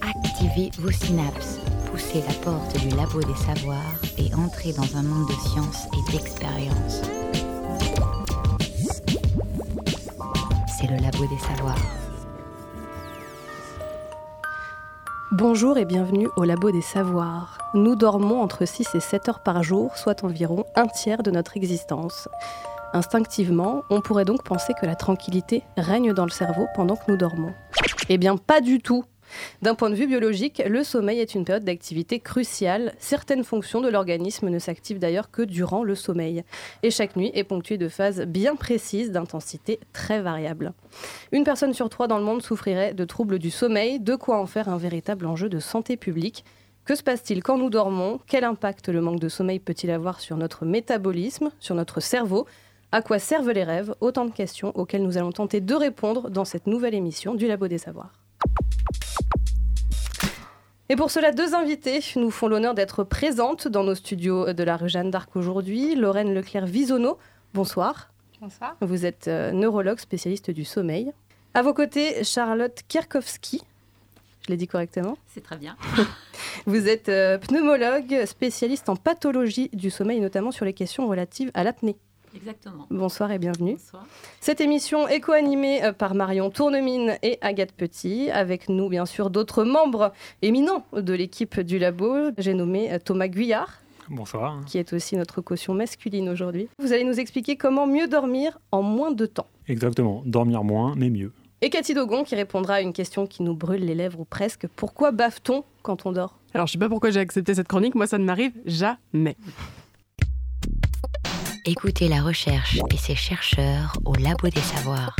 Activez vos synapses, poussez la porte du labo des savoirs et entrez dans un monde de science et d'expérience. C'est le labo des savoirs. Bonjour et bienvenue au Labo des Savoirs. Nous dormons entre 6 et 7 heures par jour, soit environ un tiers de notre existence. Instinctivement, on pourrait donc penser que la tranquillité règne dans le cerveau pendant que nous dormons. Eh bien, pas du tout. D'un point de vue biologique, le sommeil est une période d'activité cruciale. Certaines fonctions de l'organisme ne s'activent d'ailleurs que durant le sommeil. Et chaque nuit est ponctuée de phases bien précises d'intensité très variable. Une personne sur trois dans le monde souffrirait de troubles du sommeil, de quoi en faire un véritable enjeu de santé publique. Que se passe-t-il quand nous dormons? Quel impact le manque de sommeil peut-il avoir sur notre métabolisme, sur notre cerveau? À quoi servent les rêves Autant de questions auxquelles nous allons tenter de répondre dans cette nouvelle émission du Labo des Savoirs. Et pour cela, deux invités nous font l'honneur d'être présentes dans nos studios de la rue Jeanne d'Arc aujourd'hui. Lorraine Leclerc-Visonneau, bonsoir. Bonsoir. Vous êtes euh, neurologue spécialiste du sommeil. À vos côtés, Charlotte Kierkowski. Je l'ai dit correctement? C'est très bien. Vous êtes euh, pneumologue spécialiste en pathologie du sommeil, notamment sur les questions relatives à l'apnée. Exactement. Bonsoir et bienvenue. Bonsoir. Cette émission est co-animée euh, par Marion Tournemine et Agathe Petit, avec nous bien sûr d'autres membres éminents de l'équipe du labo. J'ai nommé euh, Thomas Guyard, Bonsoir. qui est aussi notre caution masculine aujourd'hui. Vous allez nous expliquer comment mieux dormir en moins de temps. Exactement, dormir moins, mais mieux. Et Cathy Dogon qui répondra à une question qui nous brûle les lèvres ou presque. Pourquoi bave-t-on quand on dort? Alors, je sais pas pourquoi j'ai accepté cette chronique, moi ça ne m'arrive jamais. Écoutez la recherche et ses chercheurs au Labo des Savoirs.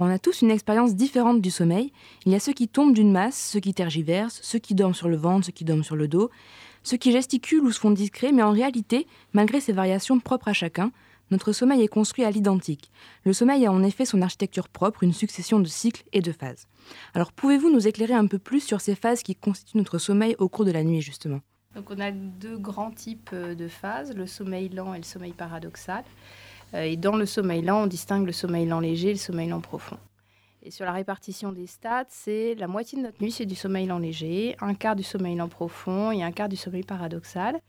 On a tous une expérience différente du sommeil. Il y a ceux qui tombent d'une masse, ceux qui tergiversent, ceux qui dorment sur le ventre, ceux qui dorment sur le dos, ceux qui gesticulent ou se font discrets, mais en réalité, malgré ces variations propres à chacun, notre sommeil est construit à l'identique. Le sommeil a en effet son architecture propre, une succession de cycles et de phases. Alors pouvez-vous nous éclairer un peu plus sur ces phases qui constituent notre sommeil au cours de la nuit justement? Donc on a deux grands types euh, de phases, le sommeil lent et le sommeil paradoxal. Euh, Et dans le sommeil lent, on distingue le sommeil lent léger et le sommeil lent profond. Et sur la répartition des stats, c'est la moitié de notre nuit, c'est du sommeil lent léger, un quart du sommeil lent profond et un quart du sommeil paradoxal.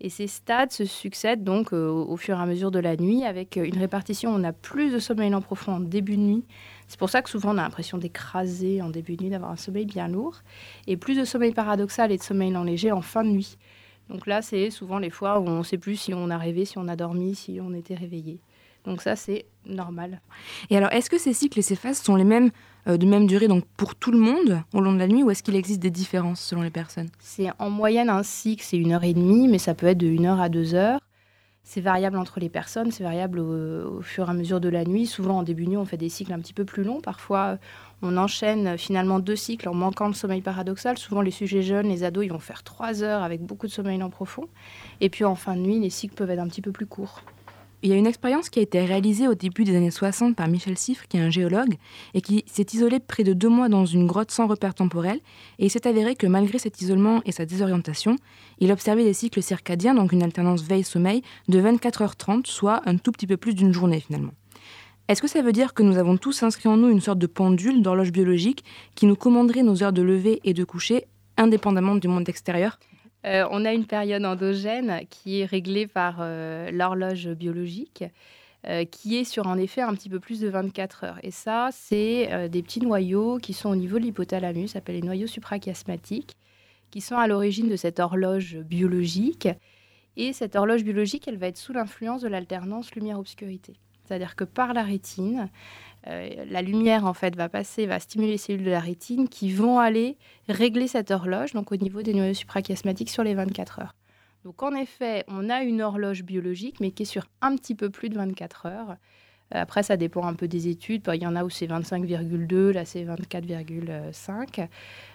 Et ces stades se succèdent donc euh, au fur et à mesure de la nuit avec euh, une répartition où on a plus de sommeil lent profond en début de nuit. C'est pour ça que souvent on a l'impression d'écraser en début de nuit, d'avoir un sommeil bien lourd. Et plus de sommeil paradoxal et de sommeil lent léger en fin de nuit. Donc là, c'est souvent les fois où on ne sait plus si on a rêvé, si on a dormi, si on était réveillé. Donc ça, c'est normal. Et alors, est-ce que ces cycles et ces phases sont les mêmes, euh, de même durée donc pour tout le monde au long de la nuit, ou est-ce qu'il existe des différences selon les personnes? C'est en moyenne un cycle, c'est une heure et demie, mais ça peut être de une heure à deux heures. C'est variable entre les personnes, c'est variable au, fur et à mesure de la nuit. Souvent, en début de nuit, on fait des cycles un petit peu plus longs. Parfois, on enchaîne euh, finalement deux cycles en manquant le sommeil paradoxal. Souvent, les sujets jeunes, les ados, ils vont faire trois heures avec beaucoup de sommeil lent profond. Et puis, en fin de nuit, les cycles peuvent être un petit peu plus courts. Il y a une expérience qui a été réalisée au début des années 60 par Michel Siffre, qui est un géologue, et qui s'est isolé près de deux mois dans une grotte sans repère temporel. Et il s'est avéré que malgré cet isolement et sa désorientation, il observait des cycles circadiens, donc une alternance veille-sommeil, de 24h30, soit un tout petit peu plus d'une journée finalement. Est-ce que ça veut dire que nous avons tous inscrit en nous une sorte de pendule d'horloge biologique qui nous commanderait nos heures de lever et de coucher indépendamment du monde extérieur? Euh, on a une période endogène qui est réglée par euh, l'horloge biologique, euh, qui est sur en effet un petit peu plus de 24 heures. Et ça, c'est des petits noyaux qui sont au niveau de l'hypothalamus, s'appellent les noyaux suprachiasmatiques, qui sont à l'origine de cette horloge biologique. Et cette horloge biologique, elle va être sous l'influence de l'alternance lumière-obscurité. C'est-à-dire que par la rétine, euh, la lumière en fait va passer, va stimuler les cellules de la rétine qui vont aller régler cette horloge, donc au niveau des noyaux suprachiasmatiques sur les 24 heures. Donc en effet, on a une horloge biologique, mais qui est sur un petit peu plus de 24 heures. Euh, Après, ça dépend un peu des études. Il y en a où c'est 25,2, là c'est 24,5.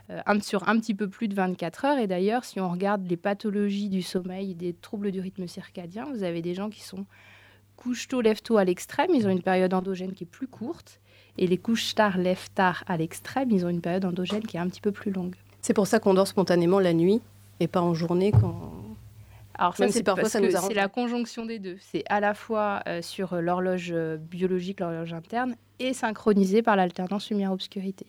Euh, sur un petit peu plus de 24 heures. Et d'ailleurs, si on regarde les pathologies du sommeil, des troubles du rythme circadien, vous avez des gens qui sont couche tôt, lève tôt à l'extrême, ils ont une période endogène qui est plus courte. Et les couches tard, lève tard à l'extrême, ils ont une période endogène qui est un petit peu plus longue. C'est pour ça qu'on dort spontanément la nuit et pas en journée quand... Alors ça, si c'est parfois parce ça nous arrange c'est la conjonction des deux. C'est à la fois euh, sur euh, l'horloge euh, biologique, l'horloge interne, et synchronisé par l'alternance lumière-obscurité.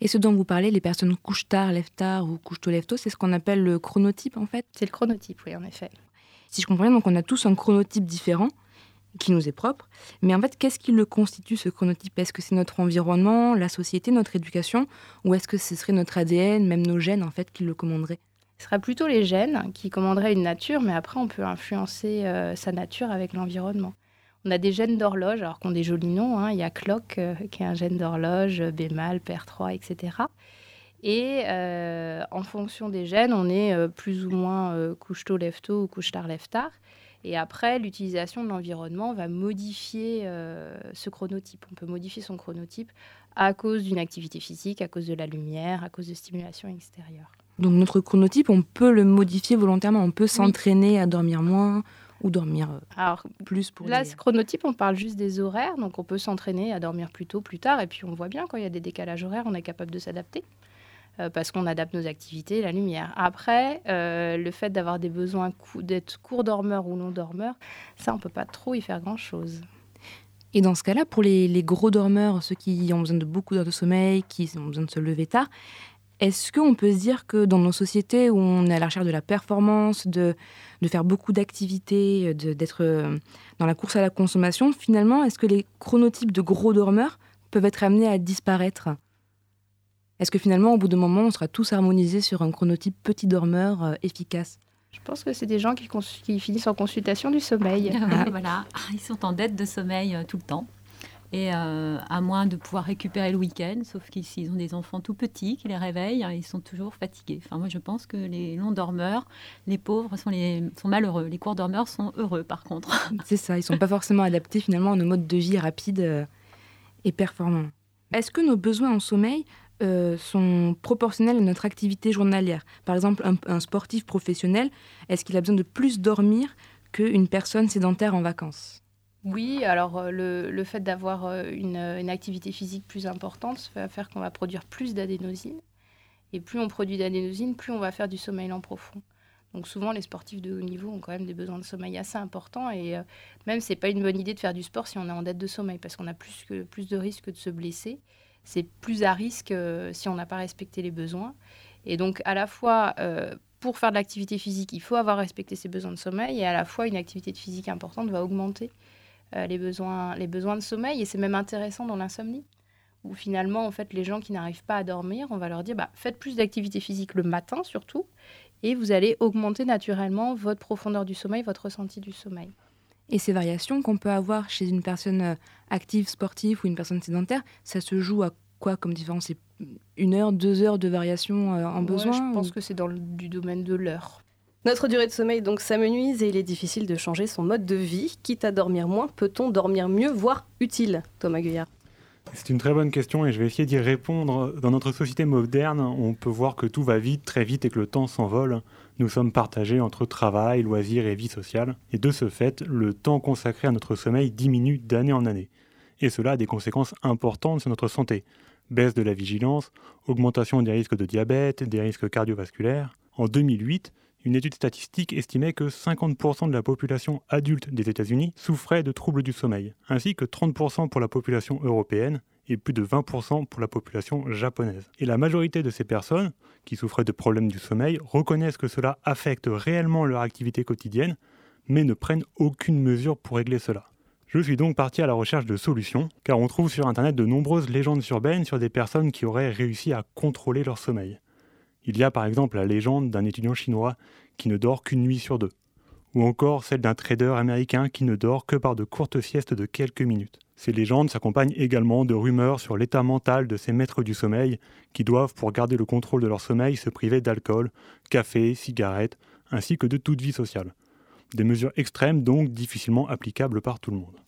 Et ce dont vous parlez, les personnes couche tard, lève tard ou couche tôt, lève tôt, c'est ce qu'on appelle le chronotype en fait? C'est le chronotype, oui, en effet. Si je comprends bien, donc on a tous un chronotype différent qui nous est propre. Mais en fait, qu'est-ce qui le constitue ce chronotype? Est-ce que c'est notre environnement, la société, notre éducation, ou est-ce que ce serait notre ADN, même nos gènes en fait, qui le commanderaient? Ce sera plutôt les gènes qui commanderaient une nature, mais après, on peut influencer euh, sa nature avec l'environnement. On a des gènes d'horloge, alors qu'on des jolis noms. hein. Il y a clock, euh, qui est un gène d'horloge, euh, bémal, pair 3, etc. Et euh, en fonction des gènes, on est euh, plus ou moins couche-tôt, lève-tôt ou couche-tard, lève-tard. Et après, l'utilisation de l'environnement va modifier euh, ce chronotype. On peut modifier son chronotype à cause d'une activité physique, à cause de la lumière, à cause de stimulation extérieure. Donc notre chronotype, on peut le modifier volontairement. On peut s'entraîner à dormir moins ou dormir euh, Alors plus pour là, les- ce chronotype, on parle juste des horaires, donc on peut s'entraîner à dormir plus tôt, plus tard, et puis on voit bien quand il y a des décalages horaires, on est capable de s'adapter. Euh, parce qu'on adapte nos activités, la lumière. Après, euh, le fait d'avoir des besoins d'être court dormeur ou long dormeur, ça, on peut pas trop y faire grand-chose. Et dans ce cas-là, pour les, gros dormeurs, ceux qui ont besoin de beaucoup d'heures de sommeil, qui ont besoin de se lever tard, est-ce qu'on peut se dire que dans nos sociétés où on est à la recherche de la performance, de, faire beaucoup d'activités, d'être euh, dans la course à la consommation, finalement, est-ce que les chronotypes de gros dormeurs peuvent être amenés à disparaître? Est-ce que finalement, au bout d'un moment, on sera tous harmonisés sur un chronotype petit dormeur euh, efficace? Je pense que c'est des gens qui, finissent en consultation du sommeil. Voilà. Ils sont en dette de sommeil euh, tout le temps. Et euh, à moins de pouvoir récupérer le week-end, sauf qu'ici, ils ont des enfants tout petits qui les réveillent, hein, ils sont toujours fatigués. Enfin, moi, je pense que les longs dormeurs, les pauvres, sont, les, sont malheureux. Les courts dormeurs sont heureux, par contre. C'est ça, ils sont pas forcément adaptés finalement à nos modes de vie rapides euh, et performants. Est-ce que nos besoins en sommeil euh, sont proportionnels à notre activité journalière Par exemple, un, sportif professionnel, est-ce qu'il a besoin de plus dormir qu'une personne sédentaire en vacances? Oui, alors euh, le, fait d'avoir euh, une, activité physique plus importante va faire qu'on va produire plus d'adénosine. Et plus on produit d'adénosine, plus on va faire du sommeil lent profond. Donc souvent, les sportifs de haut niveau ont quand même des besoins de sommeil assez importants. Et même, c'est pas une bonne idée de faire du sport si on est en dette de sommeil, parce qu'on a plus, plus de risques de se blesser. C'est plus à risque euh, si on n'a pas respecté les besoins. Et donc, à la fois, euh, pour faire de l'activité physique, il faut avoir respecté ses besoins de sommeil, et à la fois, une activité de physique importante va augmenter euh, les, besoins, les besoins de sommeil. Et c'est même intéressant dans l'insomnie, où finalement, en fait, les gens qui n'arrivent pas à dormir, on va leur dire bah, faites plus d'activité physique le matin surtout, et vous allez augmenter naturellement votre profondeur du sommeil, votre ressenti du sommeil. Et ces variations qu'on peut avoir chez une personne euh, active, sportive ou une personne sédentaire, ça se joue à quoi comme différence? C'est une heure, deux heures de variation euh, en Ouais, besoin Je pense ou- que c'est dans le du domaine de l'heure. Notre durée de sommeil donc s'amenuise et il est difficile de changer son mode de vie. Quitte à dormir moins, peut-on dormir mieux, voire utile? Thomas Guyard. C'est une très bonne question et je vais essayer d'y répondre. Dans notre société moderne, on peut voir que tout va vite, très vite et que le temps s'envole. Nous sommes partagés entre travail, loisirs et vie sociale. Et de ce fait, le temps consacré à notre sommeil diminue d'année en année. Et cela a des conséquences importantes sur notre santé. Baisse de la vigilance, augmentation des risques de diabète, des risques cardiovasculaires. En 2008, une étude statistique estimait que 50% de la population adulte des États-Unis souffrait de troubles du sommeil, ainsi que 30% pour la population européenne et plus de 20% pour la population japonaise. Et la majorité de ces personnes qui souffraient de problèmes du sommeil reconnaissent que cela affecte réellement leur activité quotidienne, mais ne prennent aucune mesure pour régler cela. Je suis donc parti à la recherche de solutions, car on trouve sur Internet de nombreuses légendes urbaines sur des personnes qui auraient réussi à contrôler leur sommeil. Il y a par exemple la légende d'un étudiant chinois qui ne dort qu'une nuit sur deux, ou encore celle d'un trader américain qui ne dort que par de courtes siestes de quelques minutes. Ces légendes s'accompagnent également de rumeurs sur l'état mental de ces maîtres du sommeil qui doivent, pour garder le contrôle de leur sommeil, se priver d'alcool, café, cigarettes, ainsi que de toute vie sociale. Des mesures extrêmes donc difficilement applicables par tout le monde.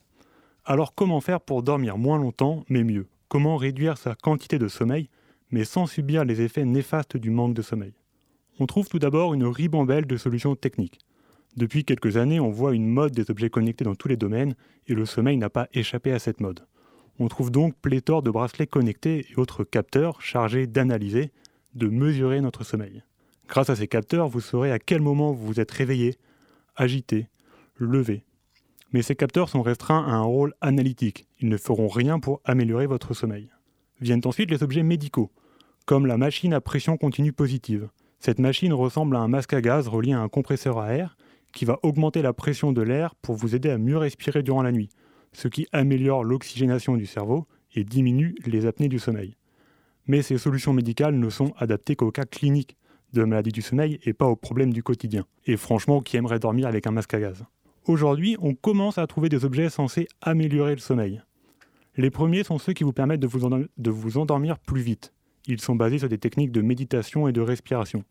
Alors comment faire pour dormir moins longtemps mais mieux? Comment réduire sa quantité de sommeil mais sans subir les effets néfastes du manque de sommeil? On trouve tout d'abord une ribambelle de solutions techniques. Depuis quelques années, on voit une mode des objets connectés dans tous les domaines et le sommeil n'a pas échappé à cette mode. On trouve donc pléthore de bracelets connectés et autres capteurs chargés d'analyser, de mesurer notre sommeil. Grâce à ces capteurs, vous saurez à quel moment vous vous êtes réveillé, agité, levé. Mais ces capteurs sont restreints à un rôle analytique. Ils ne feront rien pour améliorer votre sommeil. Viennent ensuite les objets médicaux, comme la machine à pression continue positive. Cette machine ressemble à un masque à gaz relié à un compresseur à air qui va augmenter la pression de l'air pour vous aider à mieux respirer durant la nuit, ce qui améliore l'oxygénation du cerveau et diminue les apnées du sommeil. Mais ces solutions médicales ne sont adaptées qu'au cas clinique de maladie du sommeil et pas aux problèmes du quotidien. Et franchement, qui aimerait dormir avec un masque à gaz Aujourd'hui, on commence à trouver des objets censés améliorer le sommeil. Les premiers sont ceux qui vous permettent de vous endormir plus vite. Ils sont basés sur des techniques de méditation et de respiration.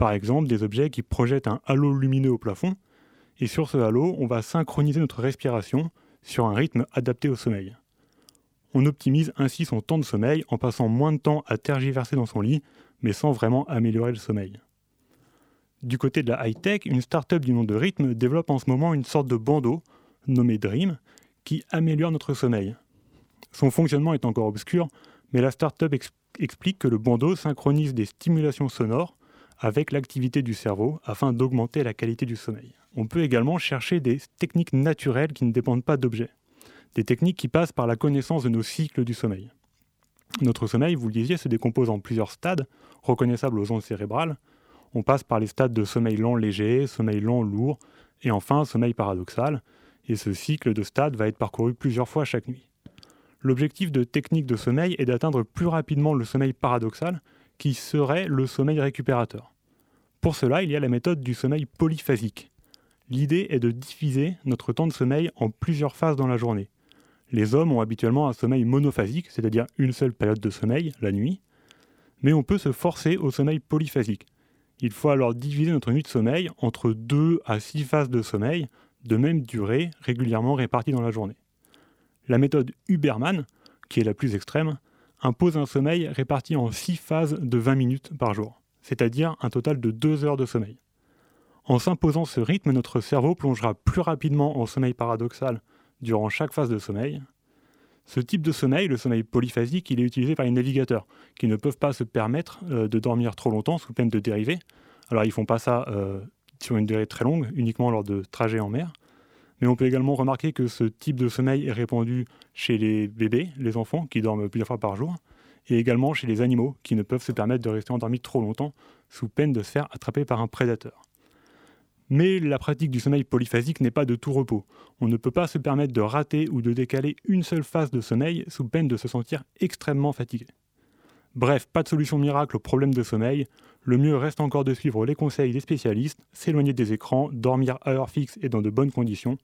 Par exemple, des objets qui projettent un halo lumineux au plafond, et sur ce halo, on va synchroniser notre respiration sur un rythme adapté au sommeil. On optimise ainsi son temps de sommeil en passant moins de temps à tergiverser dans son lit, mais sans vraiment améliorer le sommeil. Du côté de la high-tech, une start-up du nom de Rhythm développe en ce moment une sorte de bandeau, nommé Dream, qui améliore notre sommeil. Son fonctionnement est encore obscur, mais la start-up explique que le bandeau synchronise des stimulations sonores avec l'activité du cerveau afin d'augmenter la qualité du sommeil. On peut également chercher des techniques naturelles qui ne dépendent pas d'objets, des techniques qui passent par la connaissance de nos cycles du sommeil. Notre sommeil, vous le disiez, se décompose en plusieurs stades, reconnaissables aux ondes cérébrales. On passe par les stades de sommeil lent léger, sommeil lent lourd, et enfin sommeil paradoxal, et ce cycle de stades va être parcouru plusieurs fois chaque nuit. L'objectif de technique de sommeil est d'atteindre plus rapidement le sommeil paradoxal, qui serait le sommeil récupérateur. Pour cela, il y a la méthode du sommeil polyphasique. L'idée est de diviser notre temps de sommeil en plusieurs phases dans la journée. Les hommes ont habituellement un sommeil monophasique, c'est-à-dire une seule période de sommeil, la nuit, mais on peut se forcer au sommeil polyphasique. Il faut alors diviser notre nuit de sommeil entre deux à six phases de sommeil de même durée, régulièrement réparties dans la journée. La méthode Huberman, qui est la plus extrême, impose un sommeil réparti en six phases de 20 minutes par jour, c'est-à-dire un total de 2 heures de sommeil. En s'imposant ce rythme, notre cerveau plongera plus rapidement en sommeil paradoxal durant chaque phase de sommeil. Ce type de sommeil, le sommeil polyphasique, il est utilisé par les navigateurs qui ne peuvent pas se permettre euh, de dormir trop longtemps sous peine de dériver. Alors ils font pas ça euh, sur une durée très longue, uniquement lors de trajets en mer. Mais on peut également remarquer que ce type de sommeil est répandu chez les bébés, les enfants, qui dorment plusieurs fois par jour, et également chez les animaux, qui ne peuvent se permettre de rester endormis trop longtemps, sous peine de se faire attraper par un prédateur. Mais la pratique du sommeil polyphasique n'est pas de tout repos. On ne peut pas se permettre de rater ou de décaler une seule phase de sommeil sous peine de se sentir extrêmement fatigué. Bref, pas de solution miracle au problème de sommeil. Le mieux reste encore de suivre les conseils des spécialistes, s'éloigner des écrans, dormir à heure fixe et dans de bonnes conditions.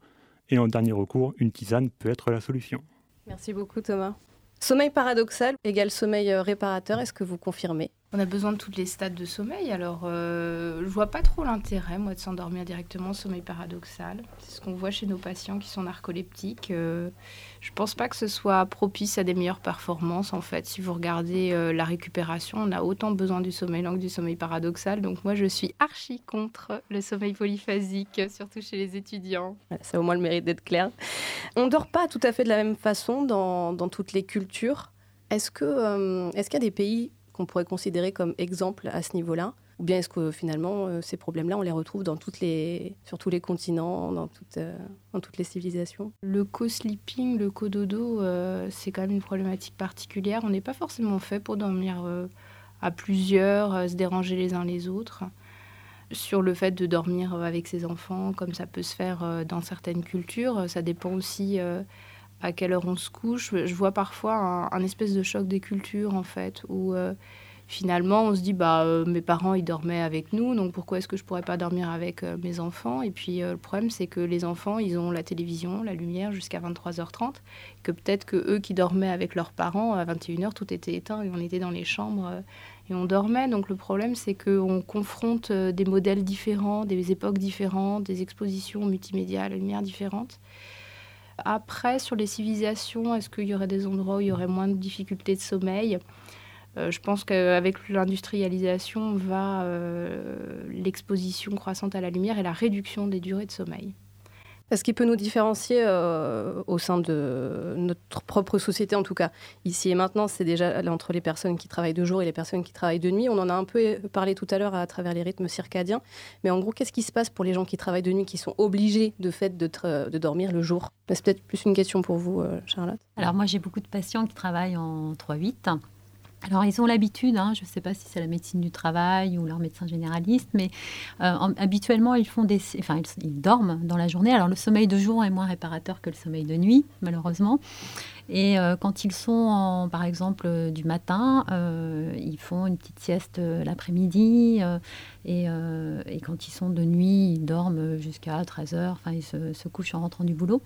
Et en dernier recours, une tisane peut être la solution. Merci beaucoup Thomas. Sommeil paradoxal égale sommeil euh, réparateur, est-ce que vous confirmez? On a besoin de toutes les stades de sommeil, alors euh, je vois pas trop l'intérêt, moi, de s'endormir directement au sommeil paradoxal. C'est ce qu'on voit chez nos patients qui sont narcoleptiques. Euh, je pense pas que ce soit propice à des meilleures performances, en fait. Si vous regardez euh, la récupération, on a autant besoin du sommeil lent que du sommeil paradoxal. Donc moi, je suis archi contre le sommeil polyphasique, surtout chez les étudiants. ça a au moins le mérite d'être clair. On dort pas tout à fait de la même façon dans, toutes les cultures. Est-ce euh, est-ce qu'il y a des pays qu'on pourrait considérer comme exemple à ce niveau-là Ou bien est-ce que finalement, euh, ces problèmes-là, on les retrouve dans toutes les, sur tous les continents, dans, toutes, euh, les civilisations Le co-sleeping, le co-dodo, euh, c'est quand même une problématique particulière. On n'est pas forcément fait pour dormir à plusieurs, se déranger les uns les autres. Sur le fait de dormir avec ses enfants, comme ça peut se faire dans certaines cultures, ça dépend aussi à quelle heure on se couche. Je vois parfois un, espèce de choc des cultures, en fait, où euh, finalement on se dit, bah, euh, mes parents, ils dormaient avec nous, donc pourquoi est-ce que je pourrais pas dormir avec euh, mes enfants? Et puis le problème, c'est que les enfants, ils ont la télévision, la lumière jusqu'à 23h30, que peut-être que eux qui dormaient avec leurs parents, à 21h, tout était éteint et on était dans les chambres et on dormait. Donc le problème, c'est qu'on confronte des modèles différents, des époques différentes, des expositions multimédia à la lumière différentes. Après, sur les civilisations, est-ce qu'il y aurait des endroits où il y aurait moins de difficultés de sommeil? Euh, je pense qu'avec l'industrialisation va euh, l'exposition croissante à la lumière et la réduction des durées de sommeil. Est-ce qu'il peut nous différencier euh, au sein de notre propre société, en tout cas ici et maintenant C'est déjà entre les personnes qui travaillent de jour et les personnes qui travaillent de nuit. On en a un peu parlé tout à l'heure à travers les rythmes circadiens. Mais en gros, qu'est-ce qui se passe pour les gens qui travaillent de nuit, qui sont obligés de fait de dormir le jour? C'est peut-être plus une question pour vous, euh, Charlotte. Alors moi, j'ai beaucoup de patients qui travaillent en 3-8. Alors, ils ont l'habitude, hein, je ne sais pas si c'est la médecine du travail ou leur médecin généraliste, mais euh, habituellement, ils, font des, enfin, ils, dorment dans la journée. Alors, le sommeil de jour est moins réparateur que le sommeil de nuit, malheureusement. Et euh, quand ils sont, en, par exemple, euh, du matin, ils font une petite sieste l'après-midi. Et, quand ils sont de nuit, ils dorment jusqu'à 13 heures. Enfin, ils se couchent en rentrant du boulot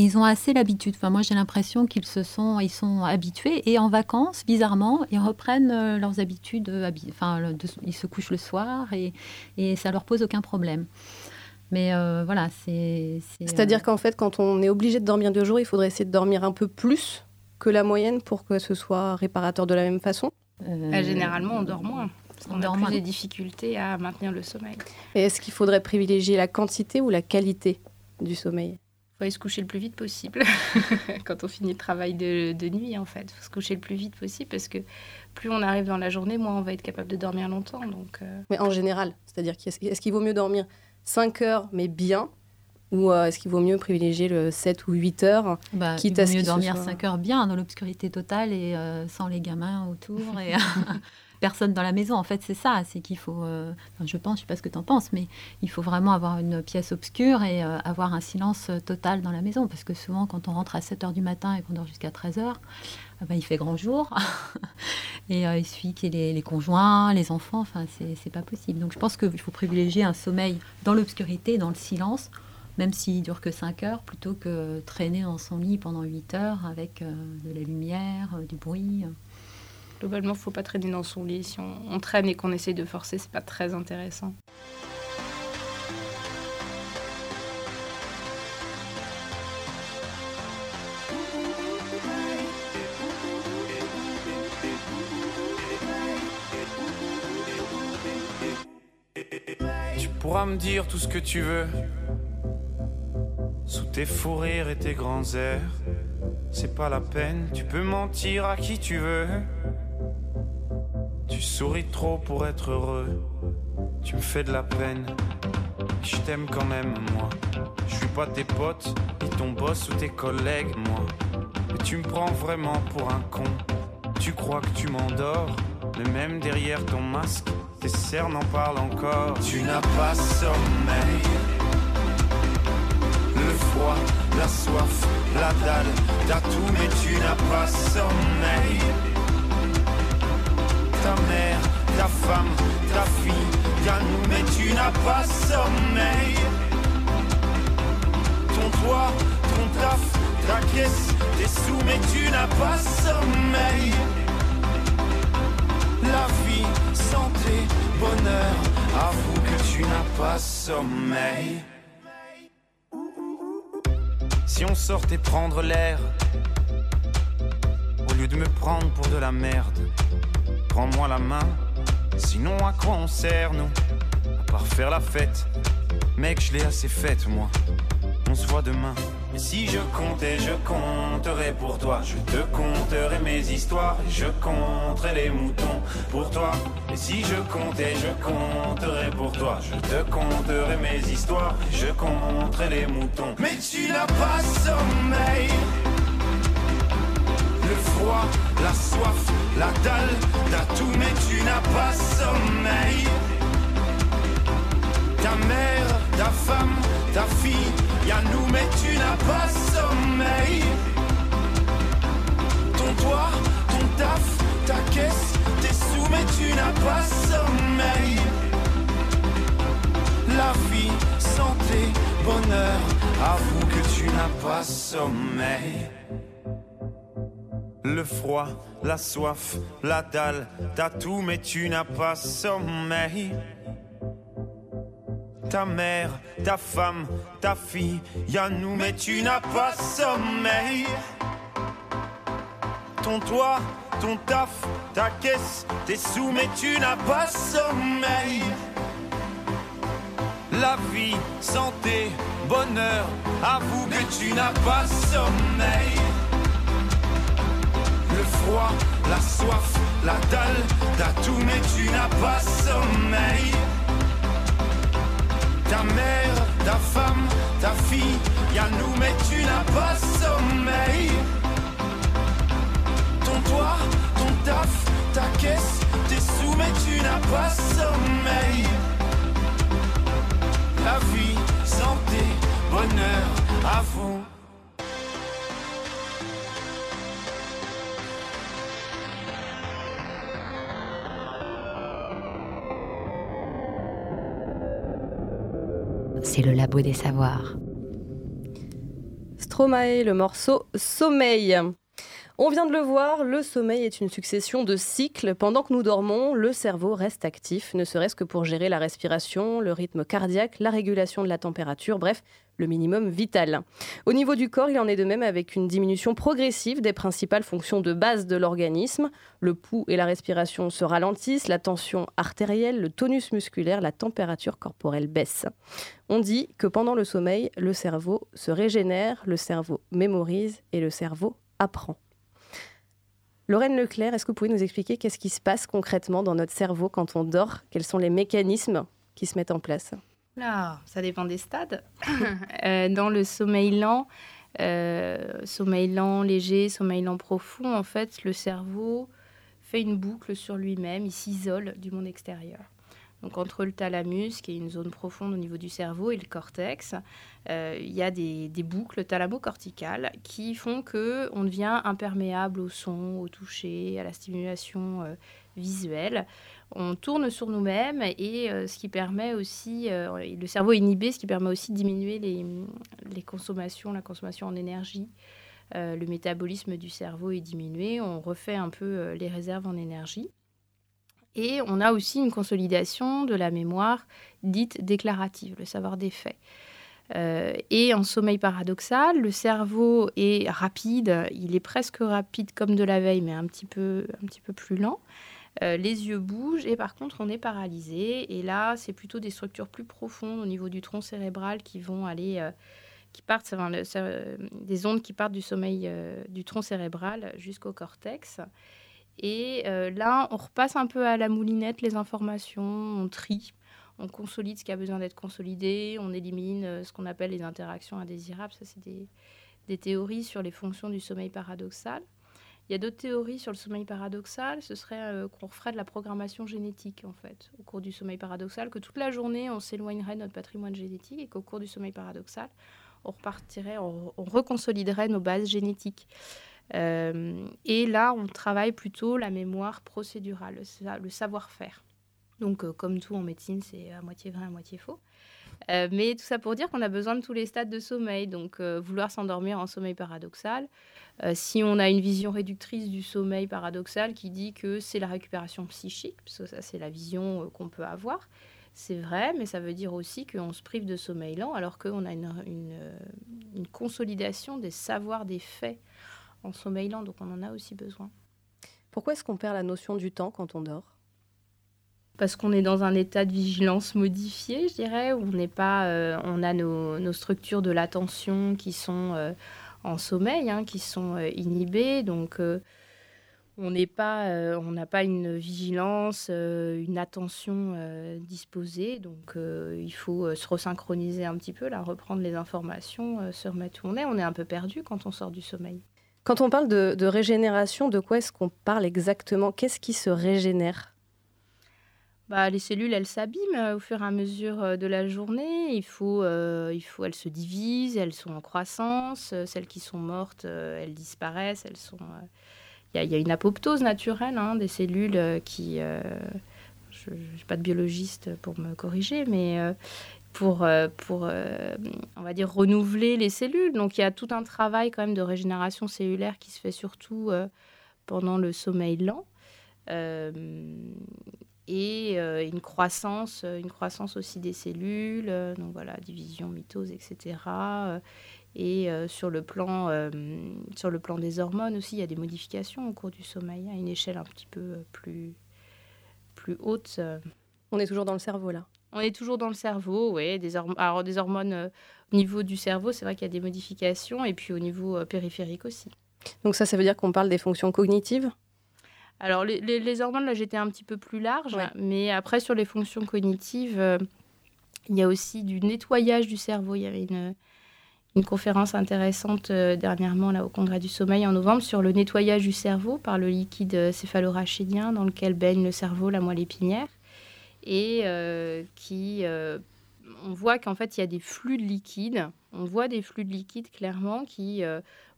ils ont assez l'habitude. Enfin, moi, j'ai l'impression qu'ils se sont, ils sont habitués. Et en vacances, bizarrement, ils reprennent euh, leurs habitudes. Euh, enfin, ils se couchent le soir et, et ça leur pose aucun problème. Mais euh, voilà, c'est. C'est-à-dire qu'en fait, quand on est obligé de dormir deux jours, il faudrait essayer de dormir un peu plus que la moyenne pour que ce soit réparateur de la même façon. généralement, on dort moins. Parce qu'on a plus des difficultés à maintenir le sommeil. Et est-ce qu'il faudrait privilégier la quantité ou la qualité du sommeil? Faut aller se coucher le plus vite possible quand on finit le travail de, nuit en fait. faut se coucher le plus vite possible parce que plus on arrive dans la journée, moins on va être capable de dormir longtemps. Donc, euh. Mais en général, c'est-à-dire est-ce qu'il vaut mieux dormir 5 heures mais bien ou euh, est-ce qu'il vaut mieux privilégier le 7 ou 8 heures bah, Il vaut mieux dormir 5 heures bien dans l'obscurité totale et euh, sans les gamins autour. Et personne dans la maison. En fait, c'est ça. C'est qu'il faut, euh, je pense, je sais pas ce que tu en penses, mais il faut vraiment avoir une pièce obscure et euh, avoir un silence euh, total dans la maison. Parce que souvent, quand on rentre à 7 heures du matin et qu'on dort jusqu'à 13 heures, ben, il fait grand jour. et il suffit qu'il y ait les, conjoints, les enfants. Enfin, c'est pas possible. Donc, je pense qu'il faut privilégier un sommeil dans l'obscurité, dans le silence même s'il dure que 5 heures, plutôt que traîner dans son lit pendant 8 heures avec de la lumière, du bruit. Globalement, faut pas traîner dans son lit. Si on, traîne et qu'on essaye de forcer, c'est pas très intéressant. Tu pourras me dire tout ce que tu veux. Sous tes fous rires et tes grands airs, c'est pas la peine, tu peux mentir à qui tu veux. Tu souris trop pour être heureux. Tu me fais de la peine. Je t'aime quand même, moi. Je suis pas tes potes, ni ton boss ou tes collègues, moi. Mais tu me prends vraiment pour un con. Tu crois que tu m'endors, mais même derrière ton masque, tes cernes en parlent encore. Tu n'as pas sommeil. Le froid, la soif, la dalle, t'as tout, mais tu n'as pas sommeil ta mère, ta femme, ta fille, ta nous, mais tu n'as pas sommeil. Ton toit, ton taf, ta caisse, tes sous, mais tu n'as pas sommeil. La vie, santé, bonheur, avoue que tu n'as pas sommeil. Si on sortait prendre l'air, au lieu de me prendre pour de la merde prends-moi la main. Sinon, à quoi on sert, nous À part faire la fête. Mec, je l'ai assez faite, moi. On se voit demain. Si je comptais, je compterais pour toi. Je te conterai mes histoires. Je compterai les moutons pour toi. Si je comptais, je compterais pour toi. Je te conterai mes histoires. Je compterai les moutons. Mais tu n'as pas sommeil le froid, la soif, la dalle, t'as tout mais tu n'as pas sommeil. Ta mère, ta femme, ta fille, y'a nous mais tu n'as pas sommeil. Ton toit, ton taf, ta caisse, tes sous mais tu n'as pas sommeil. La vie, santé, bonheur, avoue que tu n'as pas sommeil. Le froid, la soif, la dalle, t'as tout mais tu n'as pas sommeil. Ta mère, ta femme, ta fille, y'a nous mais tu n'as pas sommeil. Ton toit, ton taf, ta caisse, tes sous mais tu n'as pas sommeil. la vie, santé, bonheur, avoue que tu n'as pas sommeil. Le froid, la soif, la dalle, t'as tout mais tu n'as pas sommeil. Ta mère, ta femme, ta fille, y'a nous mais tu n'as pas sommeil. Ton toit, ton taf, ta caisse, tes sous mais tu n'as pas sommeil. La vie, santé, bonheur, à fond. C'est le labo des savoirs. Stromae, le morceau Sommeil. On vient de le voir, le sommeil est une succession de cycles. Pendant que nous dormons, le cerveau reste actif, ne serait-ce que pour gérer la respiration, le rythme cardiaque, la régulation de la température, bref, le minimum vital. Au niveau du corps, il en est de même avec une diminution progressive des principales fonctions de base de l'organisme. Le pouls et la respiration se ralentissent, la tension artérielle, le tonus musculaire, la température corporelle baisse. On dit que pendant le sommeil, le cerveau se régénère, le cerveau mémorise et le cerveau apprend. Lorraine Leclerc, est-ce que vous pouvez nous expliquer qu'est-ce qui se passe concrètement dans notre cerveau quand on dort? Quels sont les mécanismes qui se mettent en place? Là, ça dépend des stades. Euh, dans le sommeil lent, euh, sommeil lent léger, sommeil lent profond, en fait, le cerveau fait une boucle sur lui-même, il s'isole du monde extérieur. Donc entre le thalamus, qui est une zone profonde au niveau du cerveau, et le cortex, euh, il y a des, boucles thalamo-corticales qui font que on devient imperméable au son, au toucher, à la stimulation euh, visuelle. On tourne sur nous-mêmes et euh, ce qui permet aussi, le cerveau inhibé, ce qui permet aussi de diminuer les, les consommations, la consommation en énergie. le métabolisme du cerveau est diminué, on refait un peu les réserves en énergie. Et on a aussi une consolidation de la mémoire dite déclarative, le savoir des faits. Euh, et en sommeil paradoxal, le cerveau est rapide, il est presque rapide comme de la veille, mais un petit peu, un petit peu plus lent. Euh, les yeux bougent et par contre on est paralysé. Et là, c'est plutôt des structures plus profondes au niveau du tronc cérébral qui vont aller, euh, qui partent, enfin, des ondes qui partent du sommeil du tronc cérébral jusqu'au cortex. Et euh, là, on repasse un peu à la moulinette les informations, on trie, on consolide ce qui a besoin d'être consolidé, on élimine euh, ce qu'on appelle les interactions indésirables. Ça, c'est des, théories sur les fonctions du sommeil paradoxal. Il y a d'autres théories sur le sommeil paradoxal. Ce serait euh, qu'on ferait de la programmation génétique, en fait, au cours du sommeil paradoxal, que toute la journée, on s'éloignerait de notre patrimoine génétique et qu'au cours du sommeil paradoxal, on repartirait, on reconsoliderait nos bases génétiques. Euh, et là, on travaille plutôt la mémoire procédurale, le savoir-faire. Donc, euh, comme tout en médecine, c'est à moitié vrai, à moitié faux. Euh, mais tout ça pour dire qu'on a besoin de tous les stades de sommeil. Donc, vouloir s'endormir en sommeil paradoxal, si on a une vision réductrice du sommeil paradoxal qui dit que c'est la récupération psychique, parce que ça, c'est la vision qu'on peut avoir, c'est vrai, mais ça veut dire aussi qu'on se prive de sommeil lent alors qu'on a une, consolidation des savoirs, des faits en sommeil lent, donc on en a aussi besoin. Pourquoi est-ce qu'on perd la notion du temps quand on dort? Parce qu'on est dans un état de vigilance modifié, je dirais, où on pas, euh, on a nos, structures de l'attention qui sont euh, en sommeil, hein, qui sont euh, inhibées, donc on n'est n'a pas une vigilance, une attention disposée, donc il faut se resynchroniser un petit peu, reprendre les informations, se remettre où on est. On est un peu perdu quand on sort du sommeil. Quand on parle de, régénération, de quoi est-ce qu'on parle exactement? Qu'est-ce qui se régénère? Bah, les cellules, elles s'abîment euh, au fur et à mesure euh, de la journée. Il faut, euh, il faut, elles se divisent, elles sont en croissance. Celles qui sont mortes, elles disparaissent. Elles sont. Il y, a une apoptose naturelle hein, des cellules qui. je n'ai pas de biologiste pour me corriger, mais pour, pour on va dire, renouveler les cellules. Donc il y a tout un travail quand même de régénération cellulaire qui se fait surtout pendant le sommeil lent. Et une croissance, une croissance aussi des cellules, donc voilà, division, mitose, etc. Et sur, le plan, sur le plan des hormones aussi, il y a des modifications au cours du sommeil, à une échelle un petit peu plus, plus haute. On est toujours dans le cerveau là On est toujours dans le cerveau, oui. Des, Alors, des hormones au niveau du cerveau, c'est vrai qu'il y a des modifications, et puis au niveau périphérique aussi. Donc ça, ça veut dire qu'on parle des fonctions cognitives? Alors, les, hormones, là, j'étais un petit peu plus large, mais après, sur les fonctions cognitives, euh, il y a aussi du nettoyage du cerveau. Il y avait une, une conférence intéressante euh, dernièrement là, au Congrès du sommeil en novembre sur le nettoyage du cerveau par le liquide céphalorachidien dans lequel baigne le cerveau, la moelle épinière, et euh, qui on voit qu'en fait, il y a des flux de liquide. On voit des flux de liquide clairement qui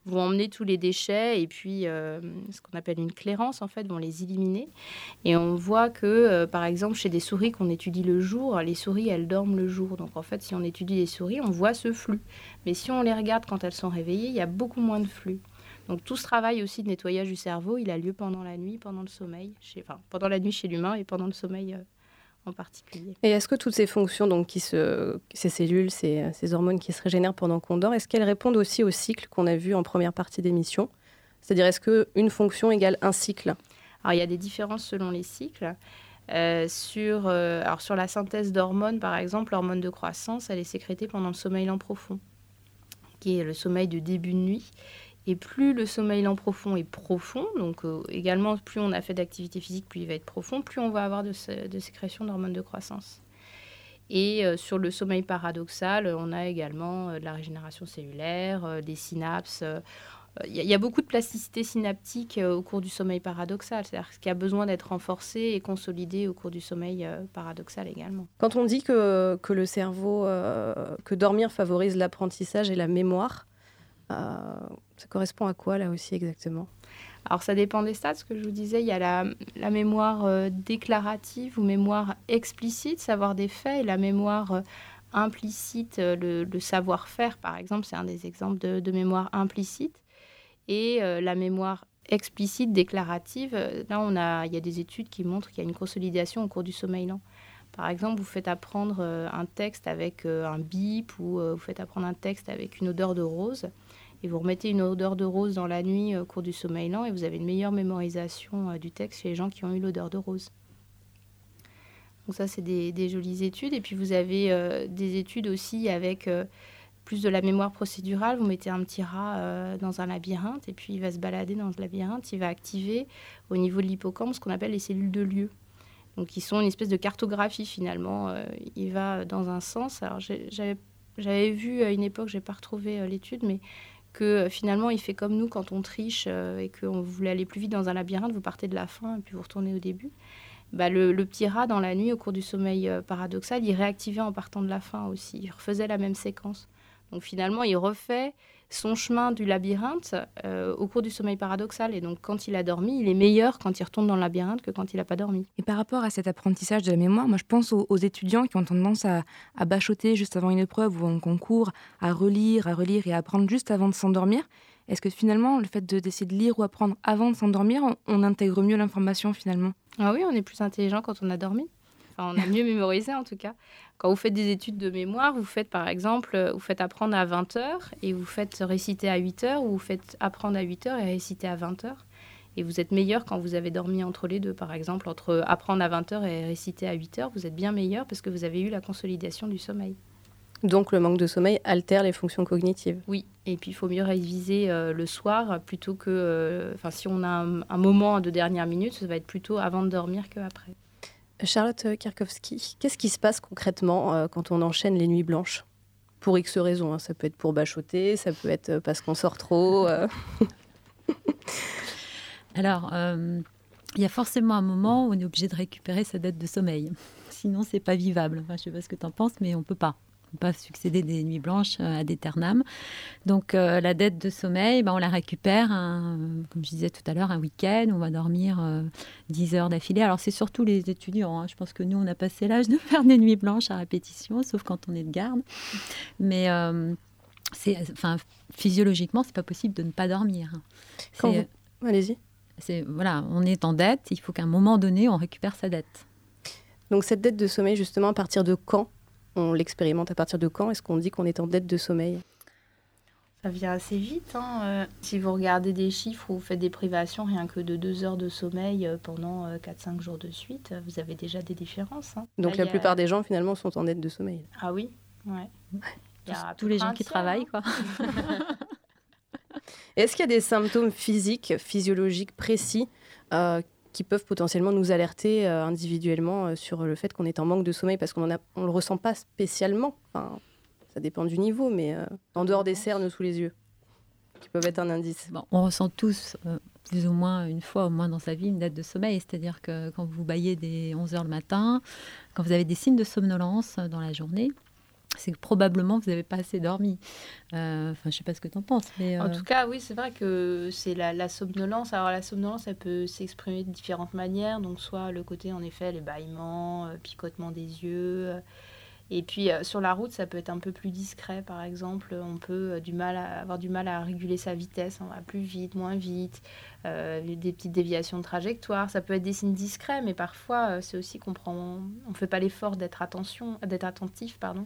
vont emmener tous les déchets et puis euh, ce qu'on appelle une clairance en fait vont les éliminer. Et on voit que euh, par exemple chez des souris qu'on étudie le jour les souris elles dorment le jour. Donc en fait si on étudie les souris on voit ce flux. Mais si on les regarde quand elles sont réveillées il y a beaucoup moins de flux. Donc tout ce travail aussi de nettoyage du cerveau il a lieu pendant la nuit pendant le sommeil chez, enfin pendant la nuit chez l'humain et pendant le sommeil euh, particulier. Et est-ce que toutes ces fonctions, donc qui se, ces cellules, ces, ces hormones qui se régénèrent pendant qu'on dort, est-ce qu'elles répondent aussi au cycle qu'on a vu en première partie d'émission? C'est-à-dire, est-ce qu'une fonction égale un cycle? Alors, il y a des différences selon les cycles. Euh, sur, euh, alors sur la synthèse d'hormones, par exemple, l'hormone de croissance, elle est sécrétée pendant le sommeil lent profond, qui est le sommeil de début de nuit. Et plus le sommeil lent profond est profond, donc euh, également plus on a fait d'activité physique, plus il va être profond, plus on va avoir de, sécrétion d'hormones de croissance. Et euh, sur le sommeil paradoxal, on a également euh, de la régénération cellulaire, des synapses. Il y, a beaucoup de plasticité synaptique au cours du sommeil paradoxal, c'est-à-dire ce qui a besoin d'être renforcé et consolidé au cours du sommeil paradoxal également. Quand on dit que, que le cerveau, que dormir favorise l'apprentissage et la mémoire, euh, ça correspond à quoi là aussi exactement? Alors ça dépend des stades, ce que je vous disais, il y a la, mémoire euh, déclarative ou mémoire explicite, savoir des faits, et la mémoire euh, implicite, le, savoir-faire par exemple, c'est un des exemples de, mémoire implicite. Et la mémoire explicite, déclarative, là on il y a des études qui montrent qu'il y a une consolidation au cours du sommeil lent. Par exemple, vous faites apprendre un texte avec un bip ou vous faites apprendre un texte avec une odeur de rose et vous remettez une odeur de rose dans la nuit au cours du sommeil lent et vous avez une meilleure mémorisation euh, du texte chez les gens qui ont eu l'odeur de rose. Donc ça, c'est des, jolies études. Et puis vous avez euh, des études aussi avec euh, plus de la mémoire procédurale. Vous mettez un petit rat dans un labyrinthe et puis il va se balader dans ce labyrinthe. Il va activer au niveau de l'hippocampe ce qu'on appelle les cellules de lieu. Donc qui sont une espèce de cartographie finalement. il va dans un sens. Alors j'avais vu à une époque, je n'ai pas retrouvé l'étude, mais que euh, finalement il fait comme nous quand on triche euh, et vous voulez aller plus vite dans un labyrinthe, vous partez de la fin et puis vous retournez au début. Bah, le, petit rat dans la nuit au cours du sommeil euh, paradoxal, il réactivait en partant de la fin aussi, il refaisait la même séquence. Donc finalement, il refait son chemin du labyrinthe euh, au cours du sommeil paradoxal. Et donc, quand il a dormi, il est meilleur quand il retourne dans le labyrinthe que quand il n'a pas dormi. Et par rapport à cet apprentissage de la mémoire, moi, je pense aux, étudiants qui ont tendance à, bachoter juste avant une épreuve ou un concours, à relire, à relire et à apprendre juste avant de s'endormir. Est-ce que finalement, le fait d'essayer de, lire ou apprendre avant de s'endormir, on intègre mieux l'information finalement? Ah oui, on est plus intelligent quand on a dormi on a mieux mémorisé en tout cas. Quand vous faites des études de mémoire, vous faites par exemple, euh, vous faites apprendre à 20 heures et vous faites réciter à 8 heures ou vous faites apprendre à 8 heures et réciter à 20 heures. Et vous êtes meilleur quand vous avez dormi entre les deux. Par exemple, entre apprendre à 20 heures et réciter à 8 heures, vous êtes bien meilleur parce que vous avez eu la consolidation du sommeil. Donc le manque de sommeil altère les fonctions cognitives. Oui, et puis il faut mieux réviser euh, le soir plutôt que, euh, enfin si on a un, un, moment de dernière minute, ça va être plutôt avant de dormir qu'après. Charlotte Kierkowski, qu'est-ce qui se passe concrètement euh, quand on enchaîne les nuits blanches? Pour X raisons, hein. ça peut être pour bachoter, ça peut être euh, parce qu'on sort trop. Euh. Alors, il y a forcément un moment où on est obligé de récupérer sa dette de sommeil. Sinon, c'est pas vivable. je ne sais pas ce que tu en penses, mais on peut pas pas succéder des nuits blanches euh, à des ternam. Donc euh, la dette de sommeil, ben, on la récupère, comme je disais tout à l'heure, un week-end, on va dormir 10 euh, heures d'affilée. Alors c'est surtout les étudiants, hein. je pense que nous on a passé l'âge de faire des nuits blanches à répétition, sauf quand on est de garde. Mais c'est, enfin, physiologiquement, c'est pas possible de ne pas dormir. Hein. Allez-y. C'est, voilà, on est en dette, il faut qu'à un moment donné, on récupère sa dette. Donc cette dette de sommeil, justement, à partir de quand on l'expérimente à partir de quand? Est-ce qu'on dit qu'on est en dette de sommeil? Ça vient assez vite. Hein. Euh, si vous regardez des chiffres où vous faites des privations rien que de deux heures de sommeil euh, pendant 4-5 jours de suite, vous avez déjà des différences. Hein. Donc la plupart des gens finalement sont en aide de sommeil. Ah oui, ouais. Tous, les gens qui travaillent, quoi. Est-ce qu'il y a des symptômes physiques, physiologiques précis qui peuvent potentiellement nous alerter individuellement sur le fait qu'on est en manque de sommeil parce qu'on ne le ressent pas spécialement ça dépend du niveau, mais euh, en dehors des cernes sous les yeux, qui peuvent être un indice. On ressent tous, euh, plus ou moins une fois au moins dans sa vie, une dette de sommeil. C'est-à-dire que quand vous baillez dès 11 h le matin, quand vous avez des signes de somnolence dans la journée, c'est que probablement vous n'avez pas assez dormi. Euh, enfin, je sais pas ce que tu en penses. Mais En tout cas, oui, c'est vrai que c'est la, la, somnolence. Alors, la somnolence, elle peut s'exprimer de différentes manières. Donc, soit le côté, en effet, les bâillements, picotement des yeux, et puis euh, sur la route, ça peut être un peu plus discret, par exemple. On peut euh, du mal avoir du mal à réguler sa vitesse, on va plus vite, moins vite, euh, des petites déviations de trajectoire. Ça peut être des signes discrets, mais parfois c'est aussi qu'on prend, on fait pas l'effort d'être attention, d'être attentif, pardon,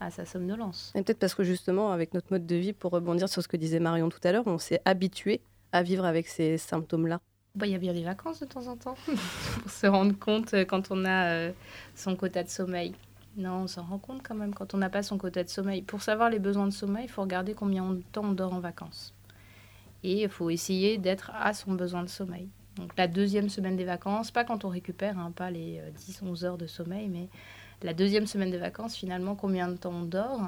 à sa somnolence. Et peut-être parce que justement, avec notre mode de vie, pour rebondir sur ce que disait Marion tout à l'heure, on s'est habitué à vivre avec ces symptômes-là. Bah, il y a bien des vacances de temps en temps pour se rendre compte quand on a son quota de sommeil. Non, on s'en rend compte quand même quand on n'a pas son quota de sommeil. Pour savoir les besoins de sommeil, il faut regarder combien de temps on dort en vacances. Et il faut essayer d'être à son besoin de sommeil. Donc la deuxième semaine des vacances, pas quand on récupère, hein, pas les 10-11 euh, heures de sommeil, mais la deuxième semaine des vacances, finalement, combien de temps on dort.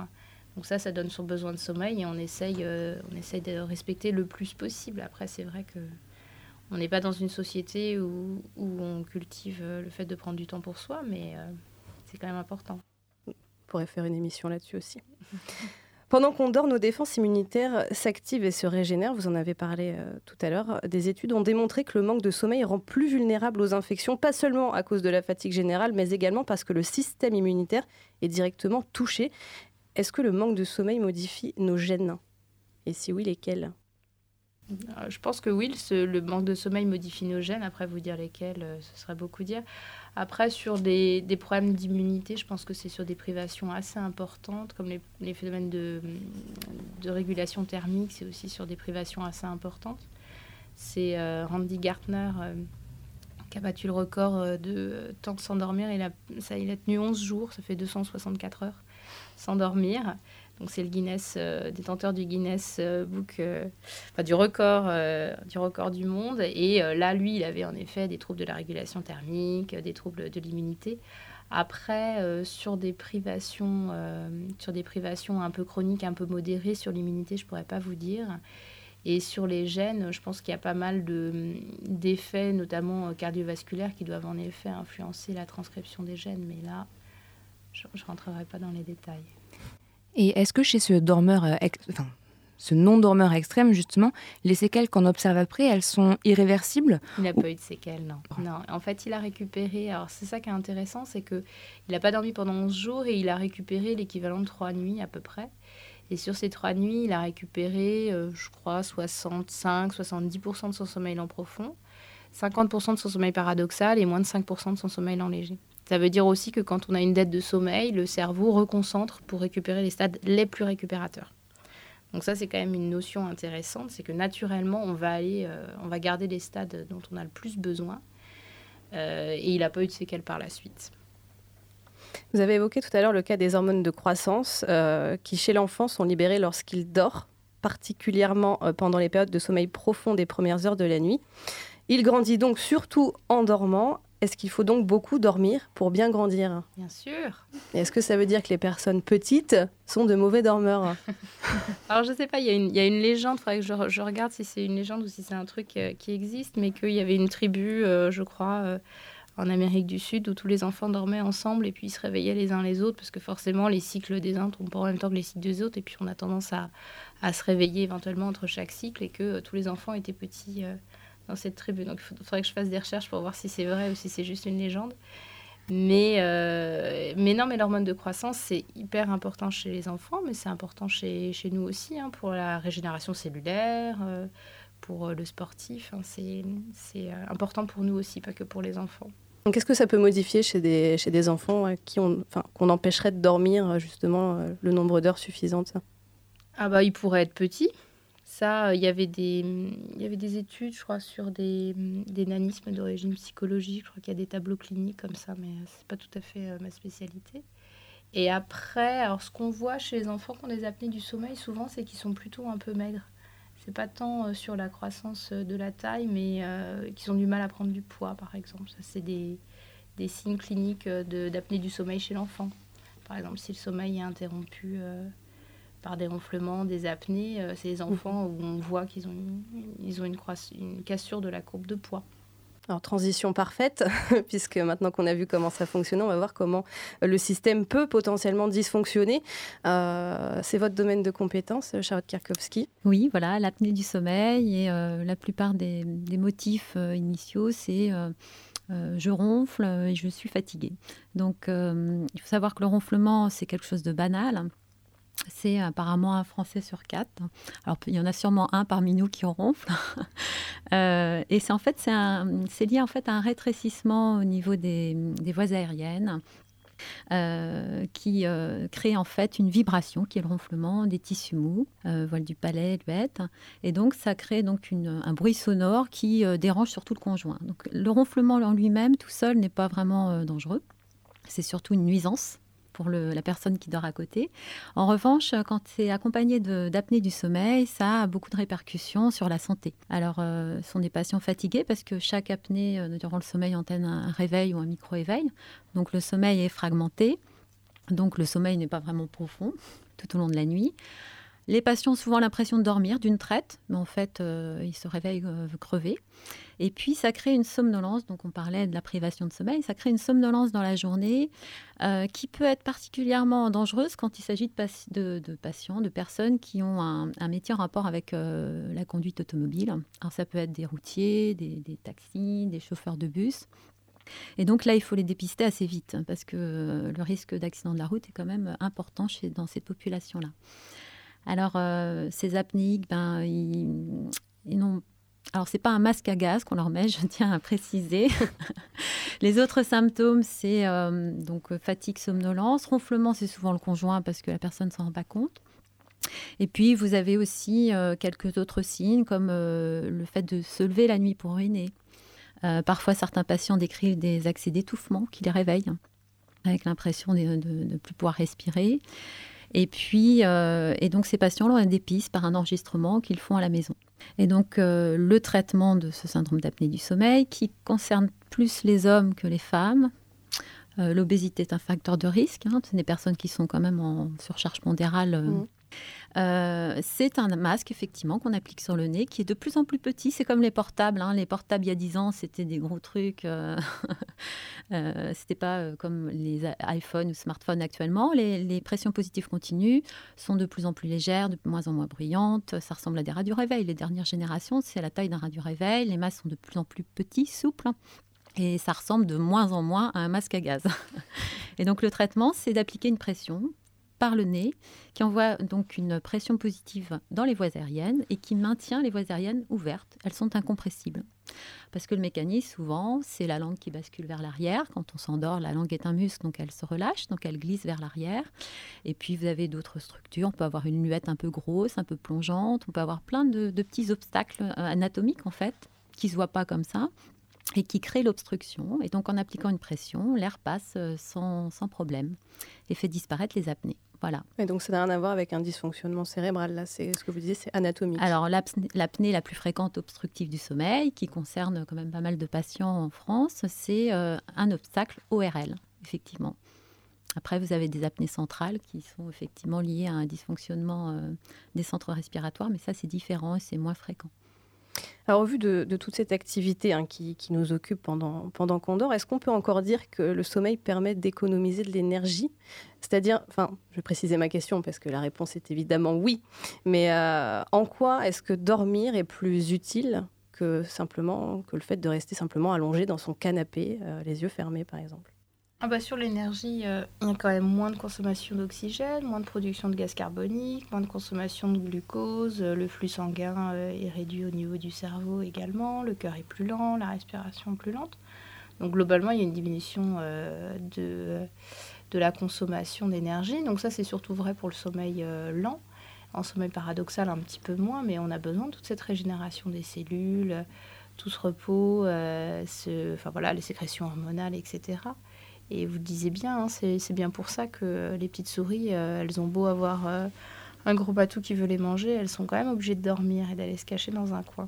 Donc ça, ça donne son besoin de sommeil et on essaye, euh, on essaye de respecter le plus possible. Après, c'est vrai que on n'est pas dans une société où, où, on cultive euh, le fait de prendre du temps pour soi, mais c'est quand même important. On pourrait faire une émission là-dessus aussi. Pendant qu'on dort, nos défenses immunitaires s'activent et se régénèrent. Vous en avez parlé euh, tout à l'heure. Des études ont démontré que le manque de sommeil rend plus vulnérable aux infections, pas seulement à cause de la fatigue générale, mais également parce que le système immunitaire est directement touché. Est-ce que le manque de sommeil modifie nos gènes? Et si oui, lesquels? Euh, je pense que oui, le manque de sommeil modifie nos gènes. Après, vous dire lesquels, euh, ce serait beaucoup dire. Après, sur des, problèmes d'immunité, je pense que c'est sur des privations assez importantes, comme les, phénomènes de, régulation thermique, c'est aussi sur des privations assez importantes. C'est euh, Randy Gartner qui a battu le record de temps de s'endormir. Il a, ça, il a tenu 11 jours, ça fait 264 heures sans dormir. C'est le Guinness, euh, détenteur du Guinness euh, Book, euh, du record, du monde. Et là, lui, il avait en effet des troubles de la régulation thermique, des troubles de l'immunité. Après, sur des privations, un peu chroniques, un peu modérées sur l'immunité, je pourrais pas vous dire. Et sur les gènes, je pense qu'il y a pas mal d'effets, notamment cardiovasculaires, qui doivent en effet influencer la transcription des gènes. Mais là, je ne rentrerai pas dans les détails. Et est-ce que chez ce dormeur, euh, enfin, ce non-dormeur extrême, justement, les séquelles qu'on observe après, elles sont irréversibles Il n'a pas eu de séquelles, non. non. En fait, il a récupéré. Alors, c'est ça qui est intéressant, c'est qu'il n'a pas dormi pendant 11 jours et il a récupéré l'équivalent de 3 nuits à peu près. Et sur ces 3 nuits, il a récupéré, euh, je crois, 65-70% de son sommeil en profond, 50% de son sommeil paradoxal et moins de 5% de son sommeil en léger. Ça veut dire aussi que quand on a une dette de sommeil, le cerveau reconcentre pour récupérer les stades les plus récupérateurs. Donc ça, c'est quand même une notion intéressante, c'est que naturellement, on va aller, euh, on va garder les stades dont on a le plus besoin, euh, et il n'a pas eu de séquelles par la suite. Vous avez évoqué tout à l'heure le cas des hormones de croissance euh, qui, chez l'enfant, sont libérées lorsqu'il dort, particulièrement pendant les périodes de sommeil profond des premières heures de la nuit. Il grandit donc surtout en dormant, est-ce qu'il faut donc beaucoup dormir pour bien grandir? Bien sûr. Est-ce que ça veut dire que les personnes petites sont de mauvais dormeurs? Alors je ne sais pas, il y, a une légende, il faudrait que je, regarde si c'est une légende ou si c'est un truc euh, qui existe, mais qu'il y avait une tribu, euh, je crois, euh, en Amérique du Sud où tous les enfants dormaient ensemble et puis ils se réveillaient les uns les autres parce que forcément les cycles des uns tombent pas en même temps que les cycles des autres et puis on a tendance à, à se réveiller éventuellement entre chaque cycle et que tous les enfants étaient petits dans cette tribu. Donc il faudrait que je fasse des recherches pour voir si c'est vrai ou si c'est juste une légende. Mais, euh, mais non, mais l'hormone de croissance, c'est hyper important chez les enfants, mais c'est important chez, chez, nous aussi, hein, pour la régénération cellulaire, euh, pour euh, le sportif. Hein, c'est important pour nous aussi, pas que pour les enfants. Donc, qu'est-ce que ça peut modifier chez des, chez des enfants qui ont, qu'on empêcherait de dormir, justement, le nombre d'heures suffisantes? Ah bah il pourrait être petit. Ça, il y avait des, il y avait des études, je crois, sur des, des nanismes d'origine psychologique. Je crois qu'il y a des tableaux cliniques comme ça, mais c'est pas tout à fait ma spécialité. Et après, alors ce qu'on voit chez les enfants qui ont des apnées du sommeil, souvent, c'est qu'ils sont plutôt un peu maigres. C'est pas tant euh, sur la croissance euh, de la taille, mais euh, qu'ils ont du mal à prendre du poids, par exemple. Ça, c'est des, des, signes cliniques d'apnée du sommeil chez l'enfant. Par exemple, si le sommeil est interrompu par des ronflements, des apnées, c'est les enfants où on voit qu'ils ont, ils ont une, une cassure de la courbe de poids. Alors, transition parfaite, puisque maintenant qu'on a vu comment ça fonctionne, on va voir comment le système peut potentiellement dysfonctionner. Euh, c'est votre domaine de compétence, Charlotte Kierkowski. Oui, voilà, l'apnée du sommeil et euh, la plupart des, motifs euh, initiaux, c'est je ronfle et je suis fatiguée. Donc, il faut savoir que le ronflement, c'est quelque chose de banal c'est apparemment un Français sur quatre. Alors, il y en a sûrement un parmi nous qui en ronfle. Euh, et c'est en fait, c'est lié en fait à un rétrécissement au niveau des, voies aériennes. Euh, qui euh, crée en fait une vibration qui est le ronflement des tissus mous, voile du palais, bête, et donc ça crée donc un bruit sonore qui dérange surtout le conjoint. Donc le ronflement en lui-même tout seul n'est pas vraiment dangereux, c'est surtout une nuisance pour la personne qui dort à côté. En revanche, quand c'est accompagné d'apnée du sommeil, ça a beaucoup de répercussions sur la santé. Alors, euh, ce sont des patients fatigués parce que chaque apnée euh, durant le sommeil entraîne un réveil ou un micro-éveil. Donc, le sommeil est fragmenté. Donc, le sommeil n'est pas vraiment profond tout au long de la nuit. Les patients ont souvent l'impression de dormir d'une traite, mais en fait, euh, ils se réveillent crevés. Et puis, ça crée une somnolence. Donc, on parlait de la privation de sommeil. Ça crée une somnolence dans la journée euh, qui peut être particulièrement dangereuse quand il s'agit de, patients, de personnes qui ont un, métier en rapport avec la conduite automobile. Alors, ça peut être des routiers, des, taxis, des chauffeurs de bus. Et donc là, il faut les dépister assez vite hein, parce que le risque d'accident de la route est quand même important dans cette population-là. Alors, euh, ces apnéiques, ben, ils, ils n'ont alors, c'est pas un masque à gaz qu'on leur met, je tiens à préciser. les autres symptômes, c'est euh, donc fatigue, somnolence. Ronflement, c'est souvent le conjoint parce que la personne ne s'en rend pas compte. Et puis, vous avez aussi euh, quelques autres signes comme le fait de se lever la nuit pour uriner. parfois, certains patients décrivent des accès d'étouffement qui les réveillent, avec l'impression de ne plus pouvoir respirer. Et puis, euh, et donc ces patients ont des pistes par un enregistrement qu'ils font à la maison. Et donc euh, le traitement de ce syndrome d'apnée du sommeil, qui concerne plus les hommes que les femmes. Euh, l'obésité est un facteur de risque. Hein, ce sont des personnes qui sont quand même en surcharge pondérale mmh. Euh, c'est un masque, effectivement, qu'on applique sur le nez, qui est de plus en plus petit. C'est comme les portables. Hein. Les portables, il y a 10 ans, c'était des gros trucs. Euh, euh, c'était pas comme les iPhones ou smartphones actuellement. Les, pressions positives continues sont de plus en plus légères, de moins en moins bruyantes. Ça ressemble à des radio-réveils. Les dernières générations, c'est la taille d'un radio-réveil. Les masques sont de plus en plus petits, souples. Et ça ressemble de moins en moins à un masque à gaz. Et donc le traitement, c'est d'appliquer une pression par le nez, qui envoie donc une pression positive dans les voies aériennes et qui maintient les voies aériennes ouvertes. Elles sont incompressibles. Parce que le mécanisme, souvent, c'est la langue qui bascule vers l'arrière. Quand on s'endort, la langue est un muscle, donc elle se relâche, donc elle glisse vers l'arrière. Et puis, vous avez d'autres structures. On peut avoir une luette un peu grosse, un peu plongeante. On peut avoir plein de, petits obstacles euh, anatomiques, en fait, qui ne se voient pas comme ça et qui créent l'obstruction. Et donc, en appliquant une pression, l'air passe euh, sans, sans problème et fait disparaître les apnées. Voilà. Et donc ça n'a rien à voir avec un dysfonctionnement cérébral, là, c'est ce que vous disiez, c'est anatomique. Alors l'apnée la plus fréquente obstructive du sommeil, qui concerne quand même pas mal de patients en France, c'est euh, un obstacle ORL, effectivement. Après, vous avez des apnées centrales qui sont effectivement liées à un dysfonctionnement euh, des centres respiratoires, mais ça c'est différent et c'est moins fréquent. Alors, au vu de, toute cette activité hein, qui, nous occupe pendant, pendant qu'on dort, est-ce qu'on peut encore dire que le sommeil permet d'économiser de l'énergie? C'est-à-dire, enfin, je préciser ma question parce que la réponse est évidemment oui, mais euh, en quoi est-ce que dormir est plus utile que simplement que le fait de rester simplement allongé dans son canapé, euh, les yeux fermés, par exemple? Ah bah sur l'énergie, euh, il y a quand même moins de consommation d'oxygène, moins de production de gaz carbonique, moins de consommation de glucose, euh, le flux sanguin euh, est réduit au niveau du cerveau également, le cœur est plus lent, la respiration plus lente. Donc globalement, il y a une diminution de, de la consommation d'énergie. Donc ça, c'est surtout vrai pour le sommeil lent. En sommeil paradoxal, un petit peu moins, mais on a besoin de toute cette régénération des cellules, tout ce repos, enfin voilà, les sécrétions hormonales, etc. Et vous disiez bien, hein, c'est bien pour ça que les petites souris, elles ont beau avoir un gros bateau qui veut les manger, elles sont quand même obligées de dormir et d'aller se cacher dans un coin.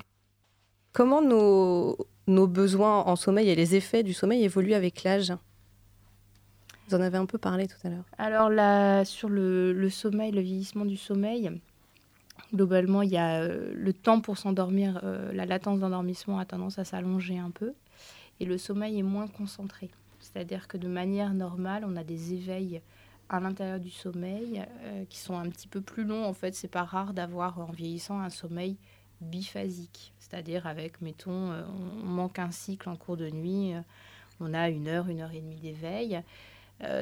Comment nos, nos besoins en sommeil et les effets du sommeil évoluent avec l'âge? Vous en avez un peu parlé tout à l'heure. Alors là, sur le, sommeil, le vieillissement du sommeil, globalement, il y a euh, le temps pour s'endormir, euh, la latence d'endormissement a tendance à s'allonger un peu, et le sommeil est moins concentré. C'est-à-dire que de manière normale, on a des éveils à l'intérieur du sommeil euh, qui sont un petit peu plus longs. En fait, c'est pas rare d'avoir en vieillissant un sommeil biphasique, c'est-à-dire avec, mettons, euh, on manque un cycle en cours de nuit, euh, on a une heure, une heure et demie d'éveil.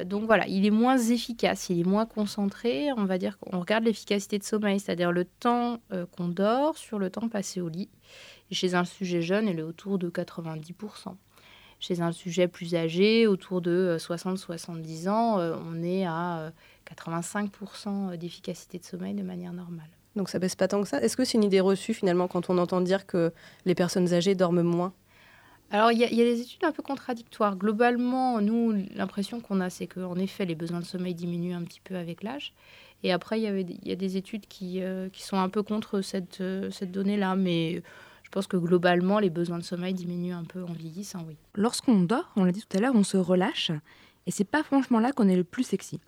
donc voilà, il est moins efficace, il est moins concentré. On va dire qu'on regarde l'efficacité de sommeil, c'est-à-dire le temps qu'on dort sur le temps passé au lit. Chez un sujet jeune, elle est autour de 90%. Chez un sujet plus âgé, autour de 60-70 euh, ans, euh, on est à 85% euh, d'efficacité de sommeil de manière normale. Donc ça baisse pas tant que ça. Est-ce que c'est une idée reçue finalement quand on entend dire que les personnes âgées dorment moins? Alors, il y, a des études un peu contradictoires. Globalement, nous, l'impression qu'on a, c'est qu'en effet, les besoins de sommeil diminuent un petit peu avec l'âge. Et après, il y, a des études qui, qui sont un peu contre cette, cette donnée-là. Mais pense que globalement, les besoins de sommeil diminuent un peu en vieillissant, oui. Lorsqu'on dort, on l'a dit tout à l'heure, on se relâche. Et c'est pas franchement là qu'on est le plus sexy.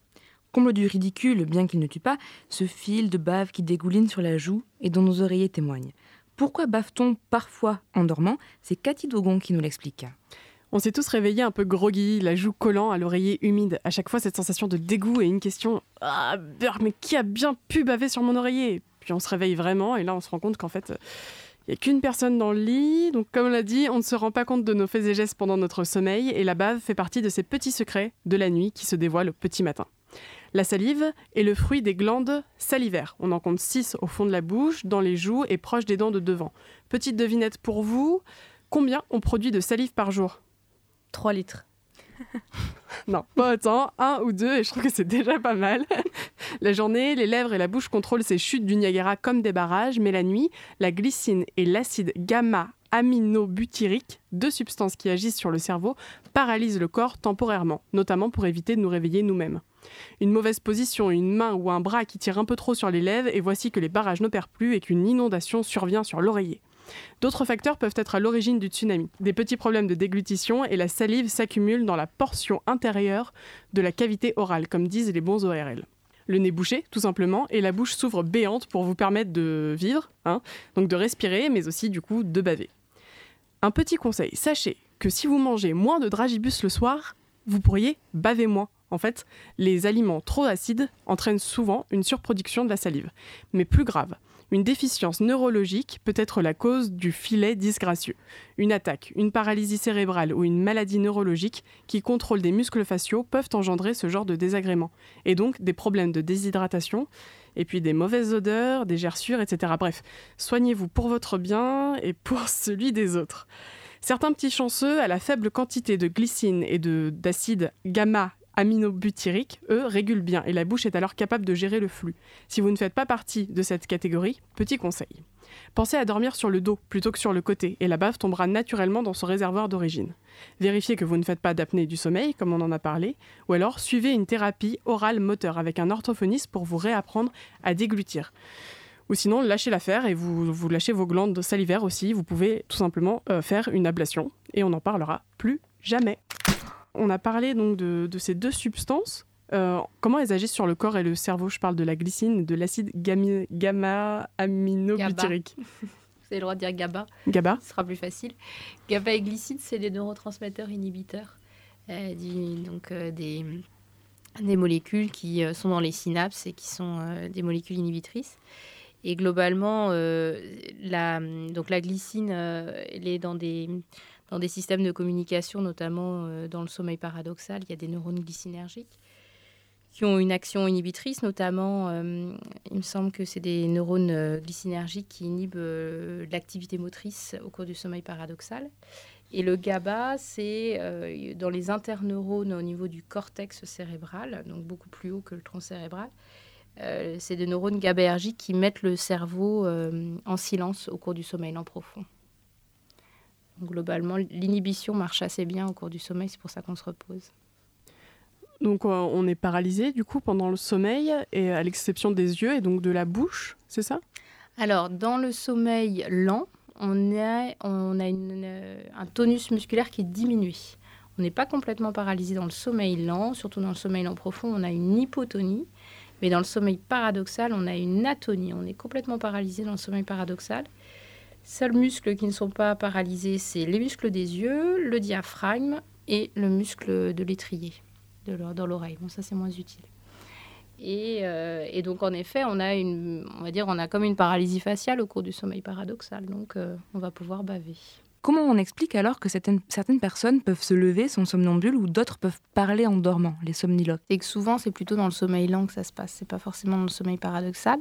Comble du ridicule, bien qu'il ne tue pas, ce fil de bave qui dégouline sur la joue et dont nos oreillers témoignent. Pourquoi bave-t-on parfois en dormant? C'est Cathy Dogon qui nous l'explique. On s'est tous réveillés un peu groggy, la joue collant à l'oreiller humide. À chaque fois, cette sensation de dégoût et une question Ah, mais qui a bien pu baver sur mon oreiller? Puis on se réveille vraiment et là, on se rend compte qu'en fait, il n'y a qu'une personne dans le lit, donc comme on l'a dit, on ne se rend pas compte de nos faits et gestes pendant notre sommeil, et la bave fait partie de ces petits secrets de la nuit qui se dévoilent au petit matin. La salive est le fruit des glandes salivaires. On en compte 6 au fond de la bouche, dans les joues et proche des dents de devant. Petite devinette pour vous, combien on produit de salive par jour? 3 litres. non, pas autant, un ou deux, et je trouve que c'est déjà pas mal. la journée, les lèvres et la bouche contrôlent ces chutes du Niagara comme des barrages, mais la nuit, la glycine et l'acide gamma aminobutyrique, deux substances qui agissent sur le cerveau, paralysent le corps temporairement, notamment pour éviter de nous réveiller nous-mêmes. Une mauvaise position, une main ou un bras qui tire un peu trop sur les lèvres, et voici que les barrages n'opèrent plus et qu'une inondation survient sur l'oreiller. D'autres facteurs peuvent être à l'origine du tsunami. Des petits problèmes de déglutition et la salive s'accumule dans la portion intérieure de la cavité orale, comme disent les bons ORL. Le nez bouché, tout simplement, et la bouche s'ouvre béante pour vous permettre de vivre, hein, donc de respirer, mais aussi du coup de baver. Un petit conseil, sachez que si vous mangez moins de dragibus le soir, vous pourriez baver moins. En fait, les aliments trop acides entraînent souvent une surproduction de la salive. Mais plus grave, une déficience neurologique peut être la cause du filet disgracieux. Une attaque, une paralysie cérébrale ou une maladie neurologique qui contrôle des muscles faciaux peuvent engendrer ce genre de désagréments, et donc des problèmes de déshydratation, et puis des mauvaises odeurs, des gerçures, etc. Bref, soignez-vous pour votre bien et pour celui des autres. Certains petits chanceux, à la faible quantité de glycine et d'acide gamma aminobutyriques, eux, régulent bien et la bouche est alors capable de gérer le flux. Si vous ne faites pas partie de cette catégorie, petit conseil. Pensez à dormir sur le dos plutôt que sur le côté et la bave tombera naturellement dans son réservoir d'origine. Vérifiez que vous ne faites pas d'apnée du sommeil, comme on en a parlé, ou alors suivez une thérapie orale moteur avec un orthophoniste pour vous réapprendre à déglutir. Ou sinon, lâchez l'affaire et vous, lâchez vos glandes salivaires aussi. Vous pouvez tout simplement euh, faire une ablation et on n'en parlera plus jamais. On a parlé donc de, ces deux substances. Euh, comment elles agissent sur le corps et le cerveau Je parle de la glycine et de l'acide gamma-aminobutyrique. Vous avez le droit de dire GABA. GABA. Ce sera plus facile. GABA et glycine, c'est des neurotransmetteurs inhibiteurs. Euh, donc euh, des, des, molécules qui sont dans les synapses et qui sont des molécules inhibitrices. Et globalement, la, donc la glycine, elle est dans des dans des systèmes de communication, notamment euh, dans le sommeil paradoxal, il y a des neurones glycinergiques qui ont une action inhibitrice, notamment, euh, il me semble que c'est des neurones euh, glycinergiques qui inhibent l'activité motrice au cours du sommeil paradoxal. Et le GABA, c'est dans les interneurones au niveau du cortex cérébral, donc beaucoup plus haut que le tronc cérébral. C'est des neurones GABAergiques qui mettent le cerveau en silence au cours du sommeil lent profond. Globalement, l'inhibition marche assez bien au cours du sommeil, c'est pour ça qu'on se repose. Donc on est paralysé du coup pendant le sommeil, et à l'exception des yeux et donc de la bouche, c'est ça? Alors dans le sommeil lent, on a, on a un tonus musculaire qui diminue. On n'est pas complètement paralysé dans le sommeil lent, surtout dans le sommeil lent profond, on a une hypotonie. Mais dans le sommeil paradoxal, on a une atonie. On est complètement paralysé dans le sommeil paradoxal. Seuls muscles qui ne sont pas paralysés, c'est les muscles des yeux, le diaphragme et le muscle de l'étrier dans l'oreille. Bon, ça c'est moins utile. Et, euh, et, donc en effet, on a une, on va dire, on a comme une paralysie faciale au cours du sommeil paradoxal. Donc euh, on va pouvoir baver. Comment on explique alors que certaines, certaines personnes peuvent se lever, sont somnambules, ou d'autres peuvent parler en dormant, les somniloques? Et que souvent, c'est plutôt dans le sommeil lent que ça se passe, c'est pas forcément dans le sommeil paradoxal.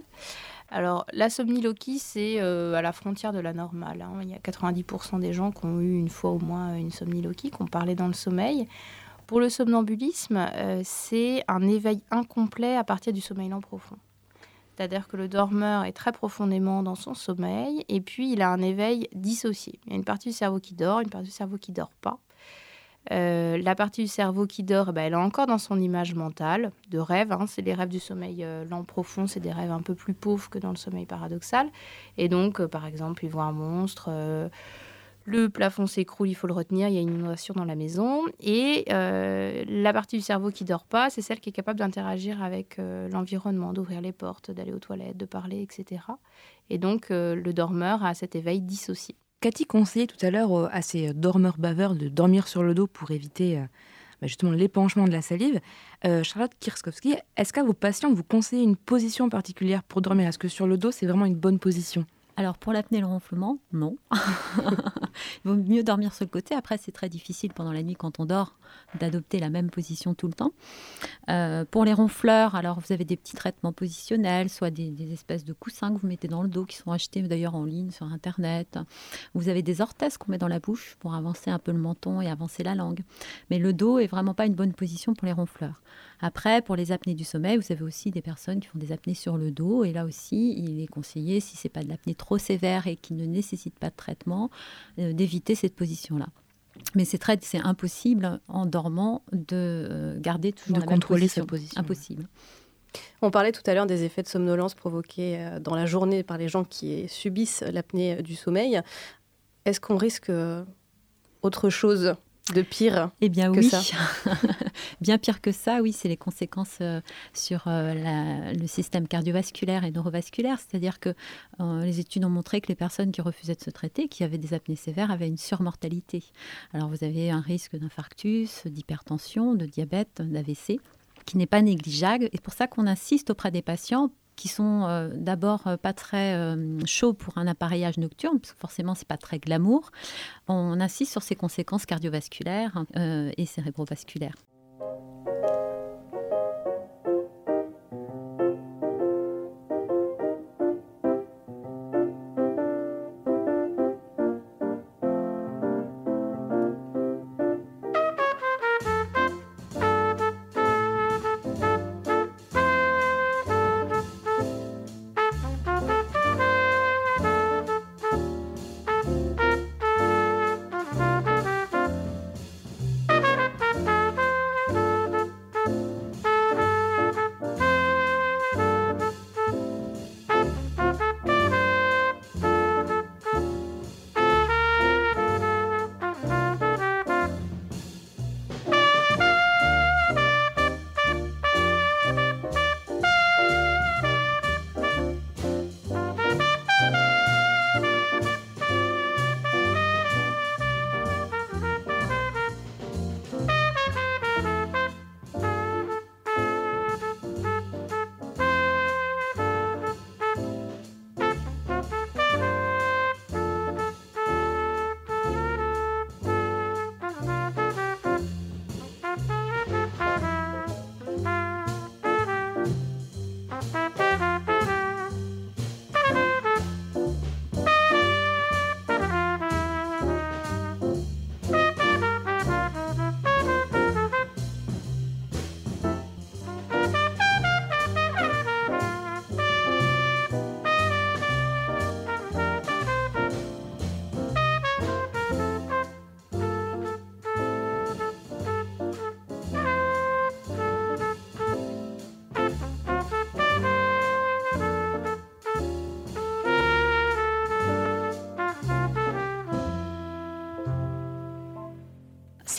Alors, la somniloquie, c'est euh, à la frontière de la normale. Hein. Il y a 90% des gens qui ont eu une fois au moins une somniloquie, qui ont parlé dans le sommeil. Pour le somnambulisme, euh, c'est un éveil incomplet à partir du sommeil lent profond. C'est-à-dire que le dormeur est très profondément dans son sommeil et puis il a un éveil dissocié. Il y a une partie du cerveau qui dort, une partie du cerveau qui dort pas. Euh, la partie du cerveau qui dort, ben, elle est encore dans son image mentale de rêve. Hein. C'est les rêves du sommeil euh, lent profond, c'est des rêves un peu plus pauvres que dans le sommeil paradoxal. Et donc, euh, par exemple, il voit un monstre le plafond s'écroule, il faut le retenir, il y a une inondation dans la maison. Et la partie du cerveau qui dort pas, c'est celle qui est capable d'interagir avec l'environnement, d'ouvrir les portes, d'aller aux toilettes, de parler, etc. Et donc le dormeur a cet éveil dissocié. Cathy conseillait tout à l'heure à ces dormeurs baveurs de dormir sur le dos pour éviter bah, justement l'épanchement de la salive. Charlotte Kirskowski, est-ce qu'à vos patients, vous conseillez une position particulière pour dormir? Est-ce que sur le dos, c'est vraiment une bonne position? Alors pour l'apnée et le ronflement, non. Il vaut mieux dormir sur le côté. Après, c'est très difficile pendant la nuit quand on dort d'adopter la même position tout le temps. Euh, pour les ronfleurs, alors vous avez des petits traitements positionnels, soit des, espèces de coussins que vous mettez dans le dos, qui sont achetés d'ailleurs en ligne sur Internet. Vous avez des orthèses qu'on met dans la bouche pour avancer un peu le menton et avancer la langue. Mais le dos est vraiment pas une bonne position pour les ronfleurs. Après, pour les apnées du sommeil, vous avez aussi des personnes qui font des apnées sur le dos. Et là aussi, il est conseillé, si ce n'est pas de l'apnée trop sévère et qui ne nécessite pas de traitement, euh, d'éviter cette position-là. Mais c'est très, c'est impossible en dormant de euh, garder toujours de la contrôler sa position. Impossible. On parlait tout à l'heure des effets de somnolence provoqués euh, dans la journée par les gens qui subissent l'apnée du sommeil. Est-ce qu'on risque autre chose de pire Eh bien que oui, ça. bien pire que ça, oui, c'est les conséquences euh, sur euh, le système cardiovasculaire et neurovasculaire. C'est-à-dire que euh, les études ont montré que les personnes qui refusaient de se traiter, qui avaient des apnées sévères, avaient une surmortalité. Alors vous avez un risque d'infarctus, d'hypertension, de diabète, d'AVC qui n'est pas négligeable. Et c'est pour ça qu'on insiste auprès des patients qui sont euh, d'abord euh, pas très euh, chauds pour un appareillage nocturne, parce que forcément c'est pas très glamour. On insiste sur ses conséquences cardiovasculaires et cérébrovasculaires.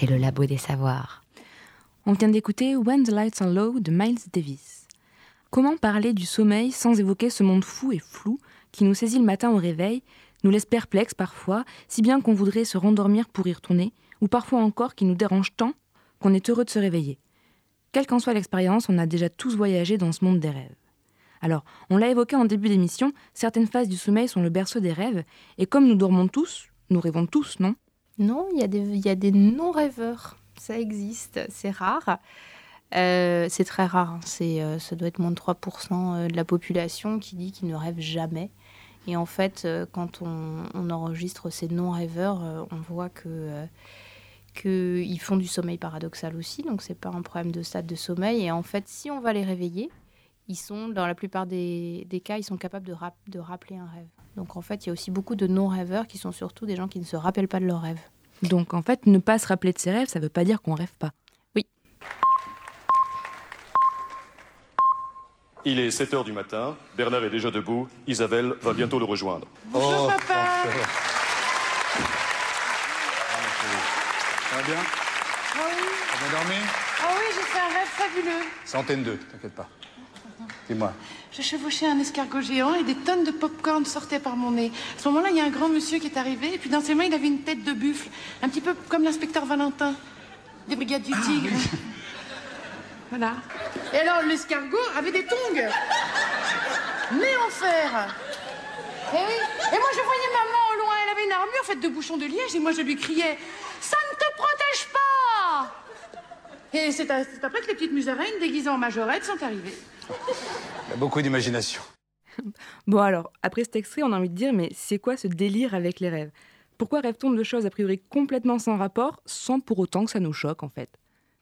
Le labo des savoirs. On vient d'écouter When the Lights Are Low de Miles Davis. Comment parler du sommeil sans évoquer ce monde fou et flou qui nous saisit le matin au réveil, nous laisse perplexes parfois, si bien qu'on voudrait se rendormir pour y retourner, ou parfois encore qui nous dérange tant qu'on est heureux de se réveiller. Quelle qu'en soit l'expérience, on a déjà tous voyagé dans ce monde des rêves. Alors, on l'a évoqué en début d'émission, certaines phases du sommeil sont le berceau des rêves, et comme nous dormons tous, nous rêvons tous, non? Non, il y, a des non-rêveurs ça existe, c'est rare. Euh, c'est très rare, hein. c'est, euh, ça doit être moins de 3% euh, de la population qui dit qu'il ne rêve jamais. Et en fait, quand on, enregistre ces non-rêveurs, on voit que qu'ils font du sommeil paradoxal aussi, donc c'est pas un problème de stade de sommeil. Et en fait, si on va les réveiller, ils sont, dans la plupart des, cas, ils sont capables de rappeler un rêve. Donc en fait, il y a aussi beaucoup de non-rêveurs qui sont surtout des gens qui ne se rappellent pas de leurs rêves. Donc en fait, ne pas se rappeler de ses rêves, ça ne veut pas dire qu'on rêve pas. Oui. Il est 7 h du matin, Bernard est déjà debout, Isabelle va bientôt le rejoindre. Bonjour oh, papa Ça va bien Ah oui. T'as bien dormi Ah oui, j'ai fait un rêve fabuleux. C'est antenne 2, t'inquiète pas. Dis-moi. Je chevauchais un escargot géant et des tonnes de pop-corn sortaient par mon nez. À ce moment-là, il y a un grand monsieur qui est arrivé et puis dans ses mains, il avait une tête de buffle, un petit peu comme l'inspecteur Valentin des Brigades du ah, Tigre. Voilà. Et alors, l'escargot avait des tongs. Mais en fer. Et oui. Et moi, je voyais maman au loin. Elle avait une armure faite de bouchons de liège et moi, je lui criais Ça ne te protège pas Et c'est après que les petites musaraignes déguisées en majorette sont arrivées. Il a beaucoup d'imagination. Bon alors, après cet extrait, on a envie de dire, mais c'est quoi ce délire avec les rêves? Pourquoi rêve-t-on de choses a priori complètement sans rapport, sans pour autant que ça nous choque en fait?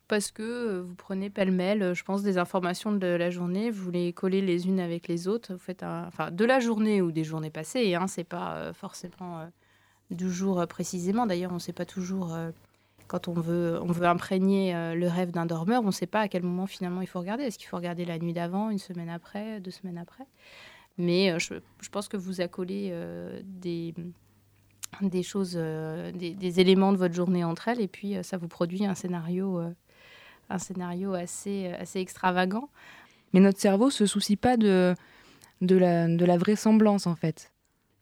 Parce que euh, vous prenez pêle-mêle, euh, je pense, des informations de la journée, vous les collez les unes avec les autres, vous faites enfin, de la journée ou des journées passées, hein, c'est pas euh, forcément du jour précisément. D'ailleurs, on ne sait pas toujours quand on veut, on veut imprégner euh, le rêve d'un dormeur, on ne sait pas à quel moment finalement il faut regarder. Est-ce qu'il faut regarder la nuit d'avant, une semaine après, deux semaines après? Mais euh, je, pense que vous accolez euh, des, choses, des, éléments de votre journée entre elles, et puis ça vous produit un scénario, un scénario assez, assez extravagant. Mais notre cerveau se soucie pas de, de, la, de la vraisemblance en fait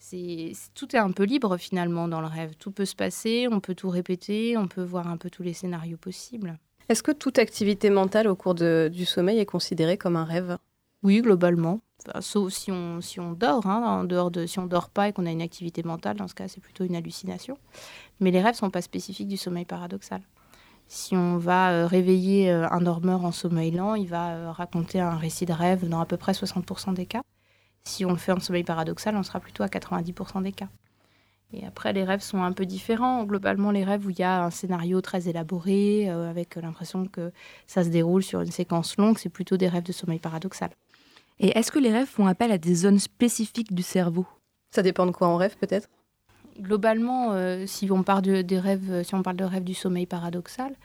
c'est tout est un peu libre finalement dans le rêve. Tout peut se passer, on peut tout répéter, on peut voir un peu tous les scénarios possibles. Est-ce que toute activité mentale au cours du sommeil est considérée comme un rêve? Oui, globalement. sauf si on, si on dort, hein, en dehors de, si on dort pas et qu'on a une activité mentale, dans ce cas, c'est plutôt une hallucination. Mais les rêves sont pas spécifiques du sommeil paradoxal. Si on va euh, réveiller euh, un dormeur en sommeil lent, il va euh, raconter un récit de rêve dans à peu près 60% des cas. Si on le fait en sommeil paradoxal, on sera plutôt à 90% des cas. Et après, les rêves sont un peu différents. Globalement, les rêves où il y a un scénario très élaboré, euh, avec l'impression que ça se déroule sur une séquence longue, c'est plutôt des rêves de sommeil paradoxal. Et est-ce que les rêves font appel à des zones spécifiques du cerveau? Ça dépend de quoi en rêve, peut-être? Globalement, euh, si, on parle de, des rêves, si on parle de rêves du sommeil paradoxal,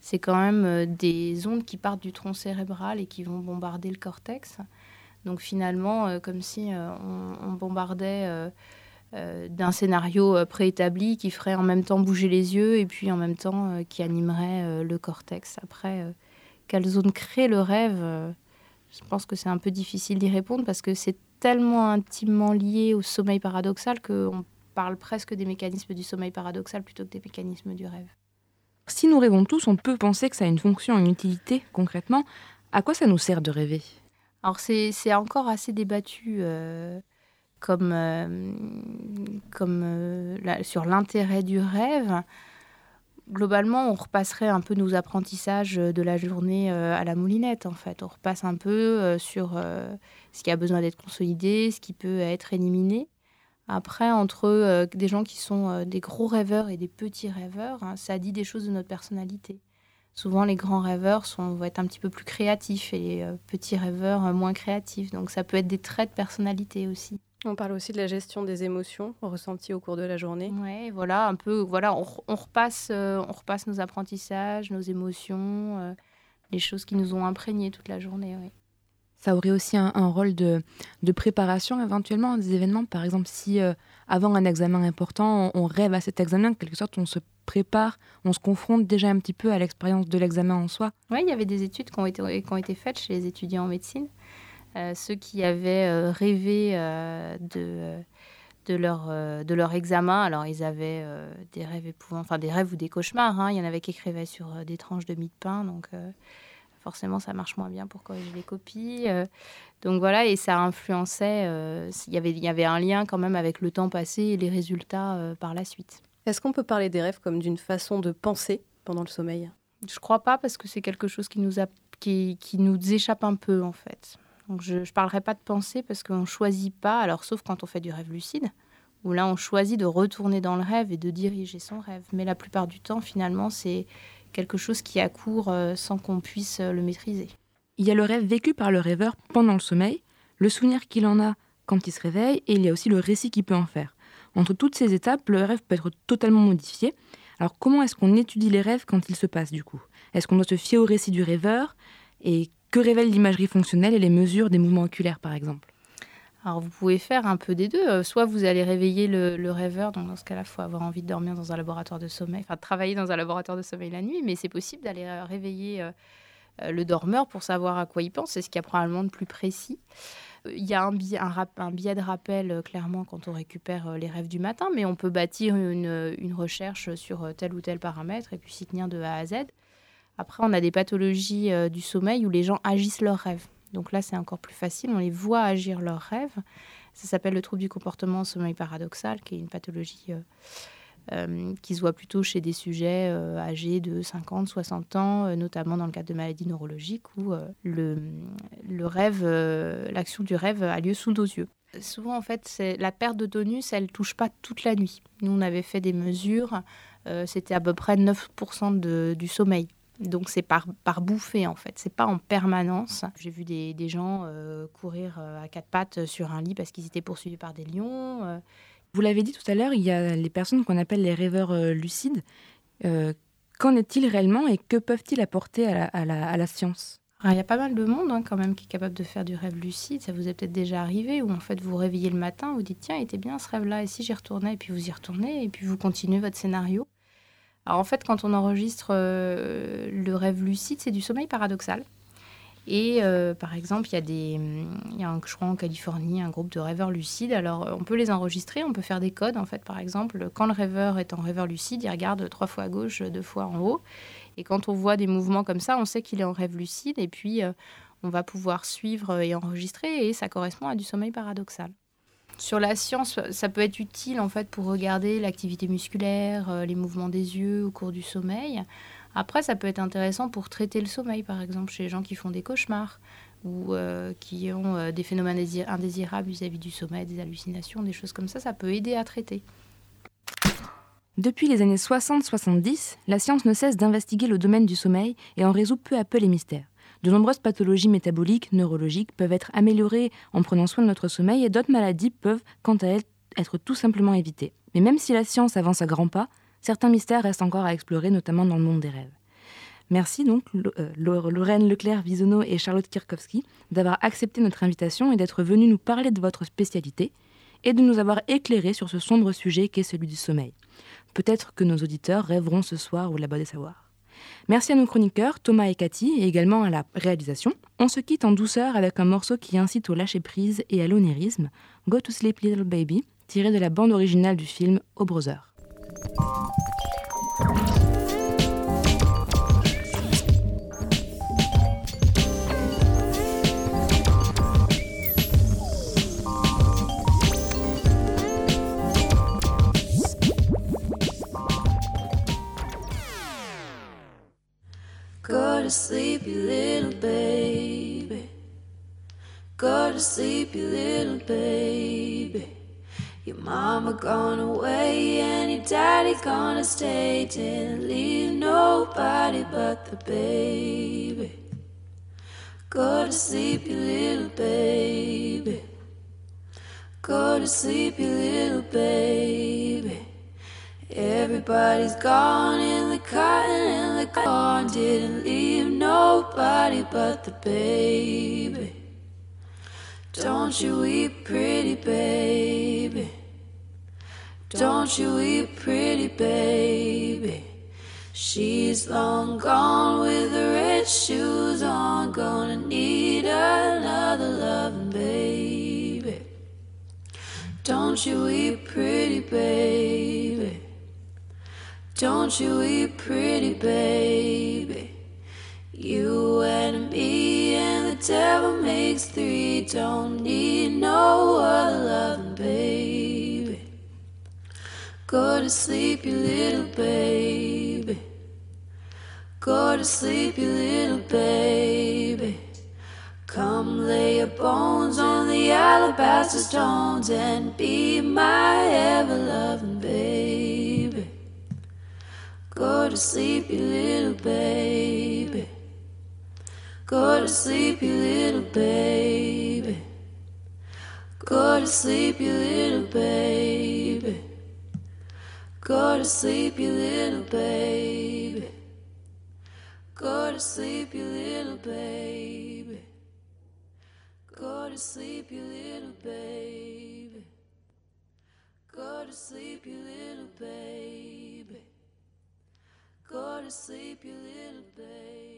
c'est quand même euh, des ondes qui partent du tronc cérébral et qui vont bombarder le cortex. Donc finalement, euh, comme si euh, on, bombardait euh, d'un scénario préétabli qui ferait en même temps bouger les yeux et puis en même temps qui animerait le cortex. Après, quelle zone crée le rêve Je pense que c'est un peu difficile d'y répondre parce que c'est tellement intimement lié au sommeil paradoxal qu'on parle presque des mécanismes du sommeil paradoxal plutôt que des mécanismes du rêve. Si nous rêvons tous, on peut penser que ça a une fonction, une utilité concrètement. À quoi ça nous sert de rêver? Alors c'est encore assez débattu euh, comme, euh, comme euh, sur l'intérêt du rêve. Globalement, on repasserait un peu nos apprentissages de la journée à la moulinette, en fait. On repasse un peu sur ce qui a besoin d'être consolidé, ce qui peut être éliminé. Après, entre des gens qui sont des gros rêveurs et des petits rêveurs, hein, ça dit des choses de notre personnalité souvent les grands rêveurs sont, vont être un petit peu plus créatifs et les euh, petits rêveurs euh, moins créatifs. Donc ça peut être des traits de personnalité aussi. On parle aussi de la gestion des émotions ressenties au cours de la journée. Oui, voilà, un peu, voilà, on, repasse, euh, on repasse nos apprentissages, nos émotions, les choses qui nous ont imprégnés toute la journée. Ça aurait aussi un, rôle de, préparation éventuellement des événements. Par exemple, si euh, avant un examen important, on, rêve à cet examen, en quelque sorte, on se prépare, on se confronte déjà un petit peu à l'expérience de l'examen en soi. Oui, il y avait des études qui ont été, qui ont été faites chez les étudiants en médecine. Euh, ceux qui avaient euh, rêvé de de leur, de leur examen. Alors, ils avaient des rêves épouvants, des rêves ou des cauchemars. Hein. Il y en avait qui écrivaient sur des tranches de mie de pain. Donc, forcément ça marche moins bien pour corriger les copies. Euh. donc voilà, et ça influençait, euh, il, y avait, il y avait un lien quand même avec le temps passé et les résultats euh, par la suite. Est-ce qu'on peut parler des rêves comme d'une façon de penser pendant le sommeil? Je crois pas parce que c'est quelque chose qui nous, a, qui, qui, nous échappe un peu en fait. Donc je ne parlerai pas de penser parce qu'on ne choisit pas, alors sauf quand on fait du rêve lucide, où là on choisit de retourner dans le rêve et de diriger son rêve. Mais la plupart du temps finalement c'est quelque chose qui accourt euh, sans qu'on puisse euh, le maîtriser. Il y a le rêve vécu par le rêveur pendant le sommeil, le souvenir qu'il en a quand il se réveille, et il y a aussi le récit qu'il peut en faire. Entre toutes ces étapes, le rêve peut être totalement modifié. Alors comment est-ce qu'on étudie les rêves quand ils se passent du coup? Est-ce qu'on doit se fier au récit du rêveur? Et que révèle l'imagerie fonctionnelle et les mesures des mouvements oculaires par exemple? Alors vous pouvez faire un peu des deux. Euh, soit vous allez réveiller le, rêveur, donc dans ce cas-là, il faut avoir envie de dormir dans un laboratoire de sommeil, enfin travailler dans un laboratoire de sommeil la nuit, mais c'est possible d'aller euh, réveiller euh, le dormeur pour savoir à quoi il pense, c'est ce qui a probablement de plus précis. Il y a un, biais, un, biais de rappel, clairement, quand on récupère les rêves du matin, mais on peut bâtir une recherche sur tel ou tel paramètre et puis s'y tenir de A à Z. Après, on a des pathologies du sommeil où les gens agissent leurs rêves. Donc là, c'est encore plus facile. On les voit agir leurs rêves. Ça s'appelle le trouble du comportement sommeil paradoxal, qui est une pathologie euh, euh, qui se voit plutôt chez des sujets euh, âgés de 50, 60 ans, notamment dans le cadre de maladies neurologiques où le, rêve, l'action du rêve a lieu sous nos yeux. Souvent, en fait, la perte de tonus, elle touche pas toute la nuit. Nous, on avait fait des mesures, c'était à peu près 9% de, du sommeil. Donc c'est par, par bouffée en fait, c'est pas en permanence. J'ai vu des, des gens euh, courir euh, à quatre pattes sur un lit parce qu'ils étaient poursuivis par des lions. Euh. Vous l'avez dit tout à l'heure, il y a les personnes qu'on appelle les rêveurs lucides. Qu'en est-il réellement et que peuvent-ils apporter à la, à la, à la science? Il y a pas mal de monde hein, quand même qui est capable de faire du rêve lucide. Ça vous est peut-être déjà arrivé où en fait vous réveillez le matin, vous dites tiens, il était bien ce rêve-là, et si j'y retournais, et puis vous y retournez, et puis vous continuez votre scénario. Alors en fait, quand on enregistre euh, le rêve lucide, c'est du sommeil paradoxal. Et euh, par exemple, il y a des, un, je crois en Californie, un groupe de rêveurs lucides. Alors on peut les enregistrer, on peut faire des codes en fait. Par exemple, quand le rêveur est en rêveur lucide, il regarde trois fois à gauche, deux fois en haut. Et quand on voit des mouvements comme ça, on sait qu'il est en rêve lucide. Et puis euh, on va pouvoir suivre et enregistrer. Et ça correspond à du sommeil paradoxal. Sur la science, ça peut être utile en fait pour regarder l'activité musculaire, euh, les mouvements des yeux au cours du sommeil. Après, ça peut être intéressant pour traiter le sommeil, par exemple, chez les gens qui font des cauchemars ou euh, qui ont euh, des phénomènes indésirables vis-à-vis du sommeil, des hallucinations, des choses comme ça, ça peut aider à traiter. Depuis les années 60-70, la science ne cesse d'investiguer le domaine du sommeil et en résout peu à peu les mystères. De nombreuses pathologies métaboliques, neurologiques peuvent être améliorées en prenant soin de notre sommeil et d'autres maladies peuvent, quant à elles, être tout simplement évitées. Mais même si la science avance à grands pas, certains mystères restent encore à explorer, notamment dans le monde des rêves. Merci donc euh, Lorraine Leclerc-Visonneau et Charlotte Kirkowski d'avoir accepté notre invitation et d'être venus nous parler de votre spécialité et de nous avoir éclairé sur ce sombre sujet qu'est celui du sommeil. Peut-être que nos auditeurs rêveront ce soir au Labo des Savoirs. Merci à nos chroniqueurs, Thomas et Cathy, et également à la réalisation. On se quitte en douceur avec un morceau qui incite au lâcher-prise et à l'onérisme, Go to Sleep Little Baby, tiré de la bande originale du film O Brother. Go to sleep, you little baby. Go to sleep, you little baby. Your mama gone away and your daddy gonna stay. Didn't leave nobody but the baby. Go to sleep, you little baby. Go to sleep, you little baby. Everybody's gone in the cotton and the corn didn't leave nobody but the baby. Don't you weep, pretty baby. Don't you weep, pretty baby. She's long gone with the red shoes on, gonna need another loving baby. Don't you weep, pretty baby. Don't you weep, pretty baby. You and me and the devil makes three. Don't need no other loving baby. Go to sleep, you little baby. Go to sleep, you little baby. Come lay your bones on the alabaster stones and be my ever loving. Go to sleep, you little baby. Go to sleep, you little baby. Go to sleep, you little baby. Go to sleep, you little baby. Go to sleep, you little baby. Go to sleep, you little baby. Go to sleep, you little baby. Go to sleep, you little babe.